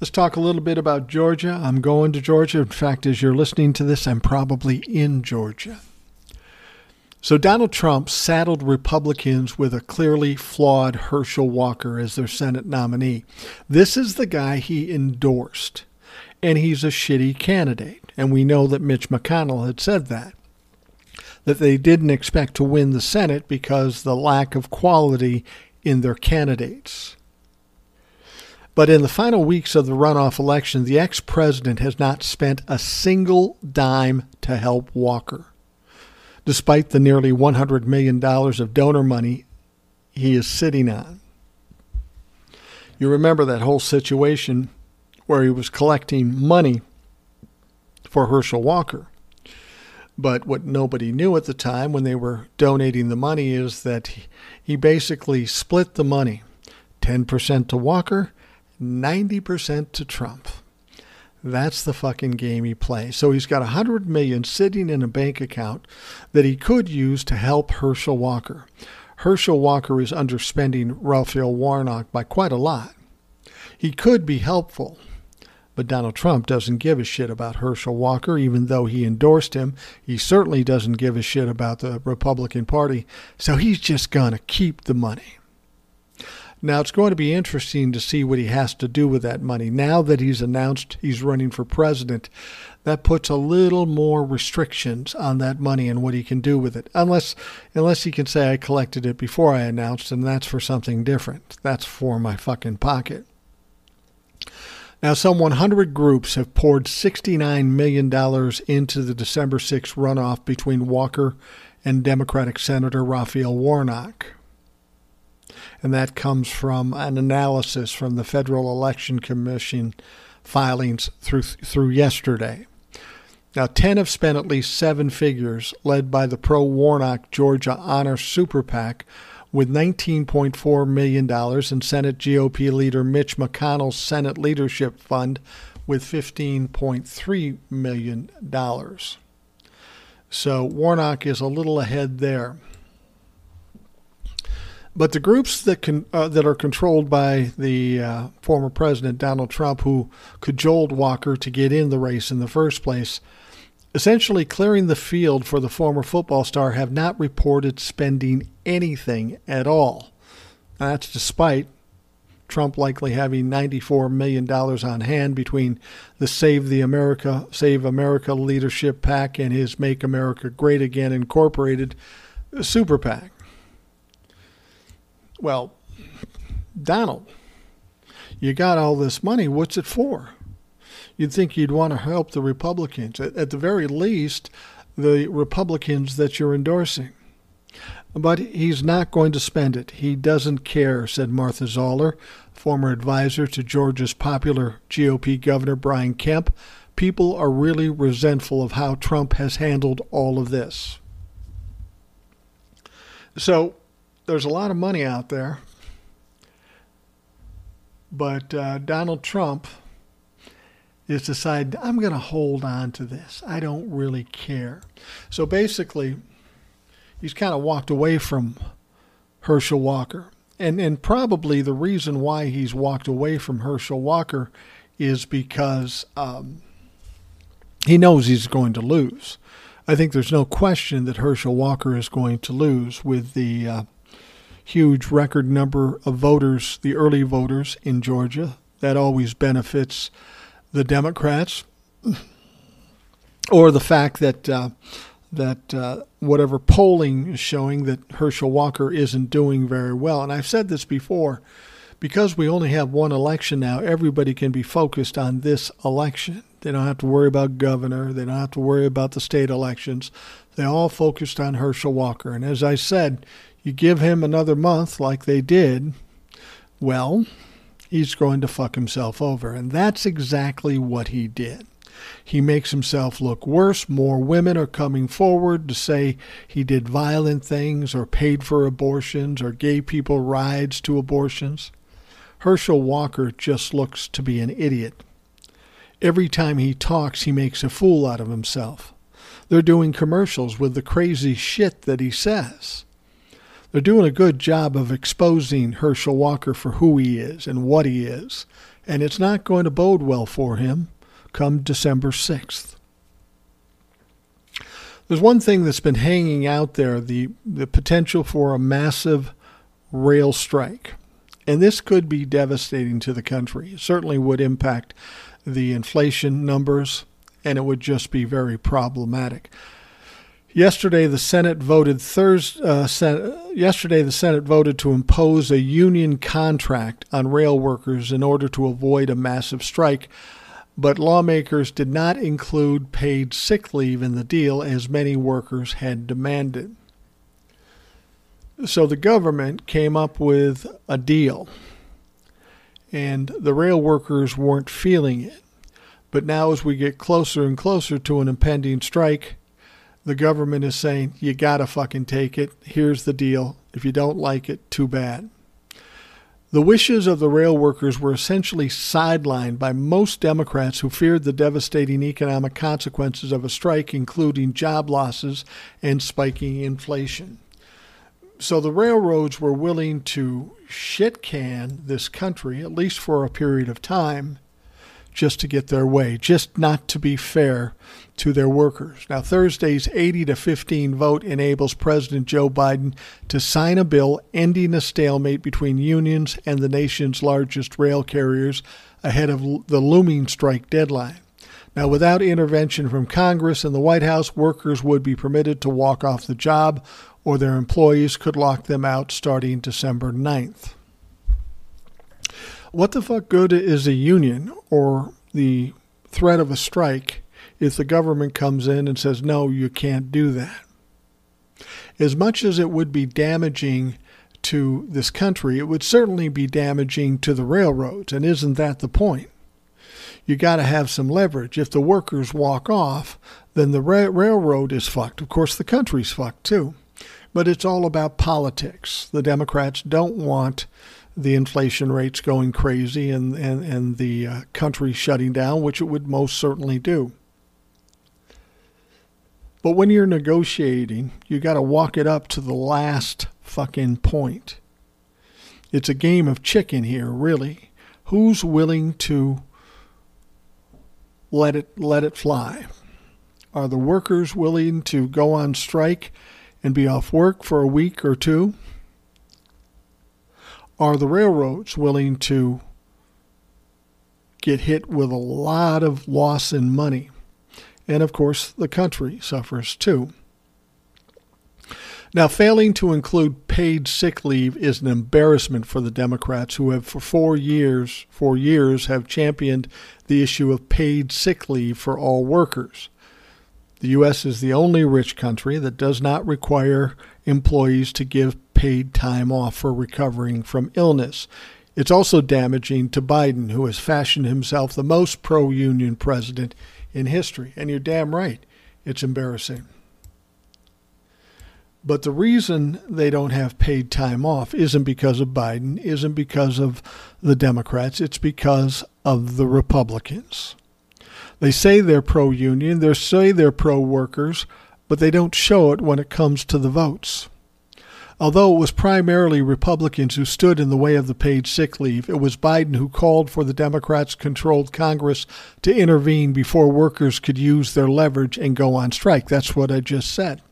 A: Let's talk a little bit about Georgia. I'm going to Georgia. In fact, as you're listening to this, I'm probably in Georgia. So, Donald Trump saddled Republicans with a clearly flawed Herschel Walker as their Senate nominee. This is the guy he endorsed and he's a shitty candidate. And we know that Mitch McConnell had said that. That they didn't expect to win the Senate because the lack of quality in their candidates. But in the final weeks of the runoff election, the ex president has not spent a single dime to help Walker, despite the nearly $100 million of donor money he is sitting on. You remember that whole situation where he was collecting money for Herschel Walker. But what nobody knew at the time when they were donating the money is that he basically split the money 10% to Walker, 90% to Trump. That's the fucking game he plays. So he's got a 100 million sitting in a bank account that he could use to help Herschel Walker. Herschel Walker is underspending Raphael Warnock by quite a lot. He could be helpful, but Donald Trump doesn't give a shit about Herschel Walker, even though he endorsed him. He certainly doesn't give a shit about the Republican Party. So he's just going to keep the money. Now, it's going to be interesting to see what he has to do with that money. Now that he's announced he's running for president, that puts a little more restrictions on that money and what he can do with it. Unless unless he can say I collected it before I announced and that's for something different. That's for my fucking pocket. Now, some 100 groups have poured $69 million into the December 6 runoff between Walker and Democratic Senator Raphael Warnock. And that comes from an analysis from the Federal Election Commission filings through, through yesterday. Now, 10 have spent at least seven figures, led by the pro Warnock Georgia Honor Super PAC, with $19.4 million and Senate GOP leader Mitch McConnell's Senate Leadership Fund with $15.3 million. So Warnock is a little ahead there. But the groups that can uh, that are controlled by the uh, former president Donald Trump, who cajoled Walker to get in the race in the first place, essentially clearing the field for the former football star, have not reported spending anything at all. That's despite Trump likely having $94 million on hand between the Save the America, Save America Leadership PAC and his Make America Great Again Incorporated Super PAC. Well, Donald, you got all this money. What's it for? You'd think you'd want to help the Republicans, at, at the very least, the Republicans that you're endorsing. But he's not going to spend it. He doesn't care, said Martha Zoller, former advisor to Georgia's popular GOP Governor Brian Kemp. People are really resentful of how Trump has handled all of this. So there's a lot of money out there. But uh, Donald Trump is decide I'm going to hold on to this. I don't really care. So basically, he's kind of walked away from Herschel Walker. And and probably the reason why he's walked away from Herschel Walker is because um, he knows he's going to lose. I think there's no question that Herschel Walker is going to lose with the uh, huge record number of voters, the early voters in Georgia. That always benefits the Democrats. Or the fact that uh, that uh, whatever polling is showing that Herschel Walker isn't doing very well. And I've said this before because we only have one election now, everybody can be focused on this election. They don't have to worry about governor. They don't have to worry about the state elections. They all focused on Herschel Walker. And as I said, you give him another month like they did, well, he's going to fuck himself over. And that's exactly what he did. He makes himself look worse. More women are coming forward to say he did violent things or paid for abortions or gave people rides to abortions. Herschel Walker just looks to be an idiot. Every time he talks, he makes a fool out of himself. They're doing commercials with the crazy shit that he says. They're doing a good job of exposing Herschel Walker for who he is and what he is, and it's not going to bode well for him come December 6th. There's one thing that's been hanging out there the, the potential for a massive rail strike. And this could be devastating to the country. It certainly would impact the inflation numbers, and it would just be very problematic. Yesterday, the Senate voted Thursday. Uh, Sen- yesterday, the Senate voted to impose a union contract on rail workers in order to avoid a massive strike. But lawmakers did not include paid sick leave in the deal, as many workers had demanded. So the government came up with a deal and the rail workers weren't feeling it. But now, as we get closer and closer to an impending strike, the government is saying, you gotta fucking take it. Here's the deal. If you don't like it, too bad. The wishes of the rail workers were essentially sidelined by most Democrats who feared the devastating economic consequences of a strike, including job losses and spiking inflation so the railroads were willing to shit can this country, at least for a period of time, just to get their way, just not to be fair to their workers. Now, Thursday's 80 to 15 vote enables President Joe Biden to sign a bill ending a stalemate between unions and the nation's largest rail carriers ahead of the looming strike deadline. Now, without intervention from Congress and the White House, workers would be permitted to walk off the job or their employees could lock them out starting December 9th. What the fuck good is a union or the threat of a strike if the government comes in and says, no, you can't do that? As much as it would be damaging to this country, it would certainly be damaging to the railroads. And isn't that the point? You got to have some leverage. If the workers walk off, then the ra- railroad is fucked. Of course, the country's fucked too but it's all about politics. The Democrats don't want the inflation rates going crazy and, and, and the uh, country shutting down, which it would most certainly do. But when you're negotiating, you got to walk it up to the last fucking point. It's a game of chicken here, really. Who's willing to let it let it fly? Are the workers willing to go on strike and be off work for a week or two? Are the railroads willing to get hit with a lot of loss in money? And of course, the country suffers too. Now, failing to include paid sick leave is an embarrassment for the Democrats who have for 4 years, 4 years have championed the issue of paid sick leave for all workers. The U.S. is the only rich country that does not require employees to give paid time off for recovering from illness. It's also damaging to Biden, who has fashioned himself the most pro union president in history. And you're damn right, it's embarrassing. But the reason they don't have paid time off isn't because of Biden, isn't because of the Democrats, it's because of the Republicans. They say they're pro union, they say they're pro workers, but they don't show it when it comes to the votes. Although it was primarily Republicans who stood in the way of the paid sick leave, it was Biden who called for the Democrats controlled Congress to intervene before workers could use their leverage and go on strike. That's what I just said.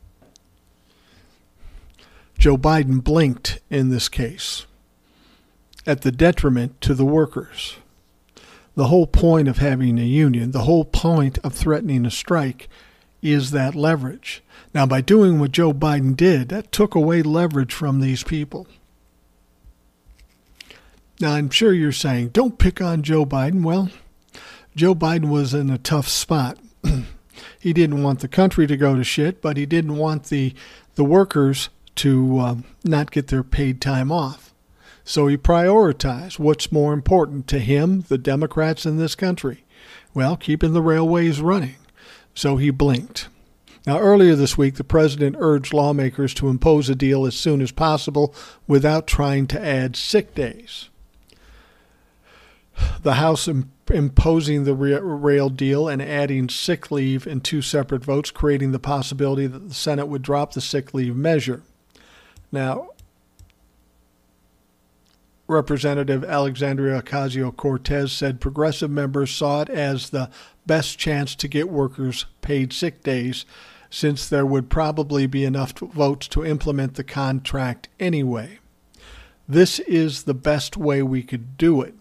A: Joe Biden blinked in this case at the detriment to the workers. The whole point of having a union, the whole point of threatening a strike, is that leverage. Now, by doing what Joe Biden did, that took away leverage from these people. Now, I'm sure you're saying, don't pick on Joe Biden. Well, Joe Biden was in a tough spot. he didn't want the country to go to shit, but he didn't want the, the workers to uh, not get their paid time off. So he prioritized what's more important to him, the Democrats in this country. Well, keeping the railways running. So he blinked. Now, earlier this week, the president urged lawmakers to impose a deal as soon as possible without trying to add sick days. The House imposing the rail deal and adding sick leave in two separate votes, creating the possibility that the Senate would drop the sick leave measure. Now, Representative Alexandria Ocasio Cortez said progressive members saw it as the best chance to get workers paid sick days since there would probably be enough votes to implement the contract anyway. This is the best way we could do it.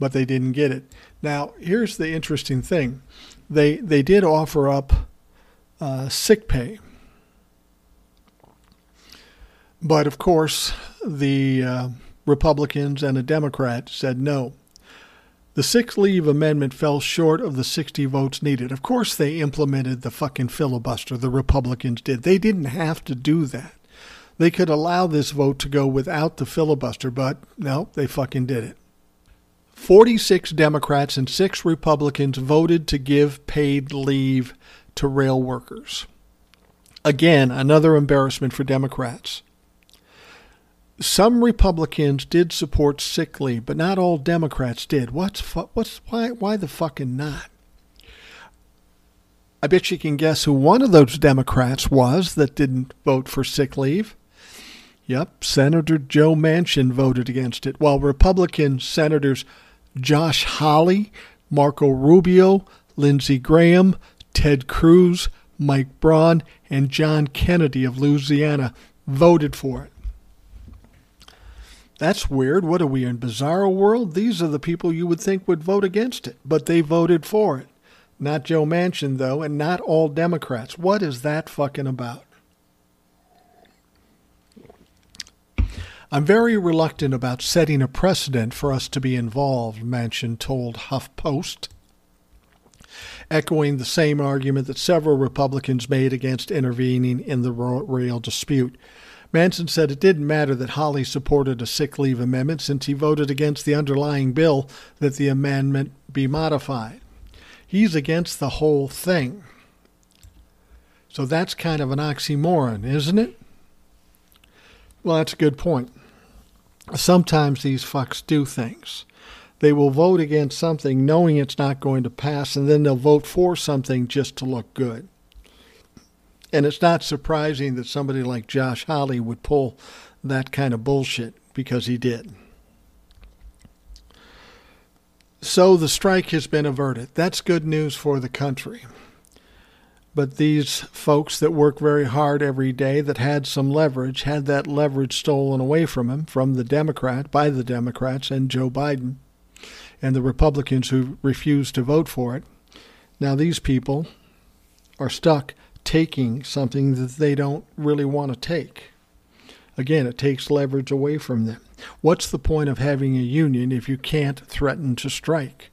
A: But they didn't get it. Now, here's the interesting thing they, they did offer up uh, sick pay but of course, the uh, Republicans and a Democrat said no. The sick leave amendment fell short of the 60 votes needed. Of course, they implemented the fucking filibuster. The Republicans did. They didn't have to do that. They could allow this vote to go without the filibuster, but no, they fucking did it. 46 Democrats and 6 Republicans voted to give paid leave to rail workers. Again, another embarrassment for Democrats. Some Republicans did support sick leave, but not all Democrats did. What's fu- what's why why the fucking not? I bet you can guess who one of those Democrats was that didn't vote for sick leave. Yep, Senator Joe Manchin voted against it, while Republican Senators Josh Hawley, Marco Rubio, Lindsey Graham, Ted Cruz, Mike Braun, and John Kennedy of Louisiana voted for it. That's weird. What are we in bizarro world? These are the people you would think would vote against it, but they voted for it. Not Joe Manchin though, and not all Democrats. What is that fucking about? I'm very reluctant about setting a precedent for us to be involved, Manchin told HuffPost, echoing the same argument that several Republicans made against intervening in the rail dispute. Manchin said it didn't matter that Hawley supported a sick leave amendment since he voted against the underlying bill that the amendment be modified. He's against the whole thing. So that's kind of an oxymoron, isn't it? Well, that's a good point. Sometimes these fucks do things. They will vote against something knowing it's not going to pass, and then they'll vote for something just to look good. And it's not surprising that somebody like Josh Hawley would pull that kind of bullshit because he did. So the strike has been averted. That's good news for the country. But these folks that work very hard every day, that had some leverage, had that leverage stolen away from them, from the Democrat, by the Democrats and Joe Biden, and the Republicans who refused to vote for it. Now these people are stuck taking something that they don't really want to take. Again, it takes leverage away from them. What's the point of having a union if you can't threaten to strike?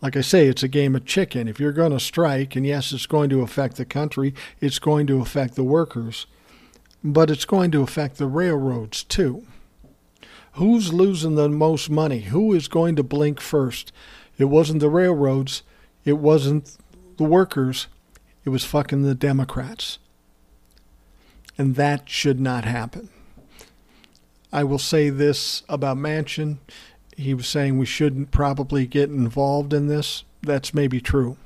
A: Like I say, it's a game of chicken. If you're going to strike, and yes, it's going to affect the country, it's going to affect the workers, but it's going to affect the railroads too. Who's losing the most money? Who is going to blink first? It wasn't the railroads, it wasn't the workers, it was fucking the Democrats. And that should not happen. I will say this about Manchin. He was saying we shouldn't probably get involved in this. That's maybe true.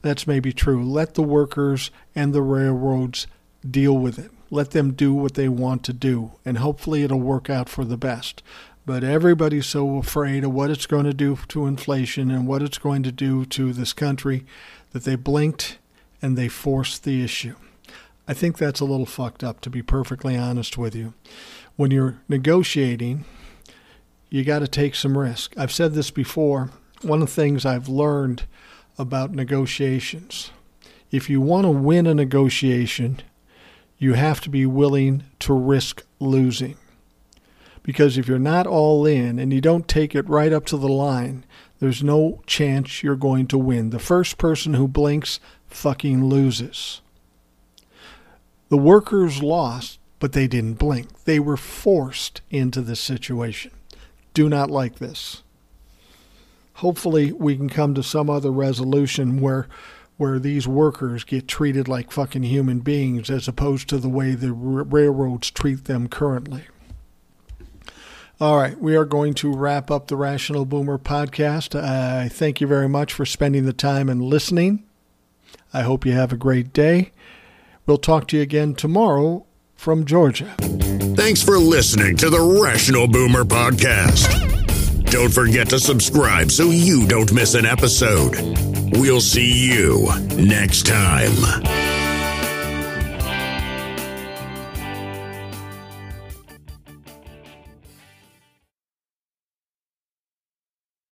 A: that's maybe true. Let the workers and the railroads deal with it. Let them do what they want to do, and hopefully it'll work out for the best. But everybody's so afraid of what it's going to do to inflation and what it's going to do to this country that they blinked and they force the issue. I think that's a little fucked up, to be perfectly honest with you. When you're negotiating, you got to take some risk. I've said this before. One of the things I've learned about negotiations if you want to win a negotiation, you have to be willing to risk losing. Because if you're not all in and you don't take it right up to the line, there's no chance you're going to win. The first person who blinks fucking loses. The workers lost, but they didn't blink. They were forced into this situation. Do not like this. Hopefully, we can come to some other resolution where where these workers get treated like fucking human beings as opposed to the way the railroads treat them currently. All right, we are going to wrap up the Rational Boomer podcast. I thank you very much for spending the time and listening. I hope you have a great day. We'll talk to you again tomorrow from Georgia.
B: Thanks for listening to the Rational Boomer Podcast. Don't forget to subscribe so you don't miss an episode. We'll see you next time.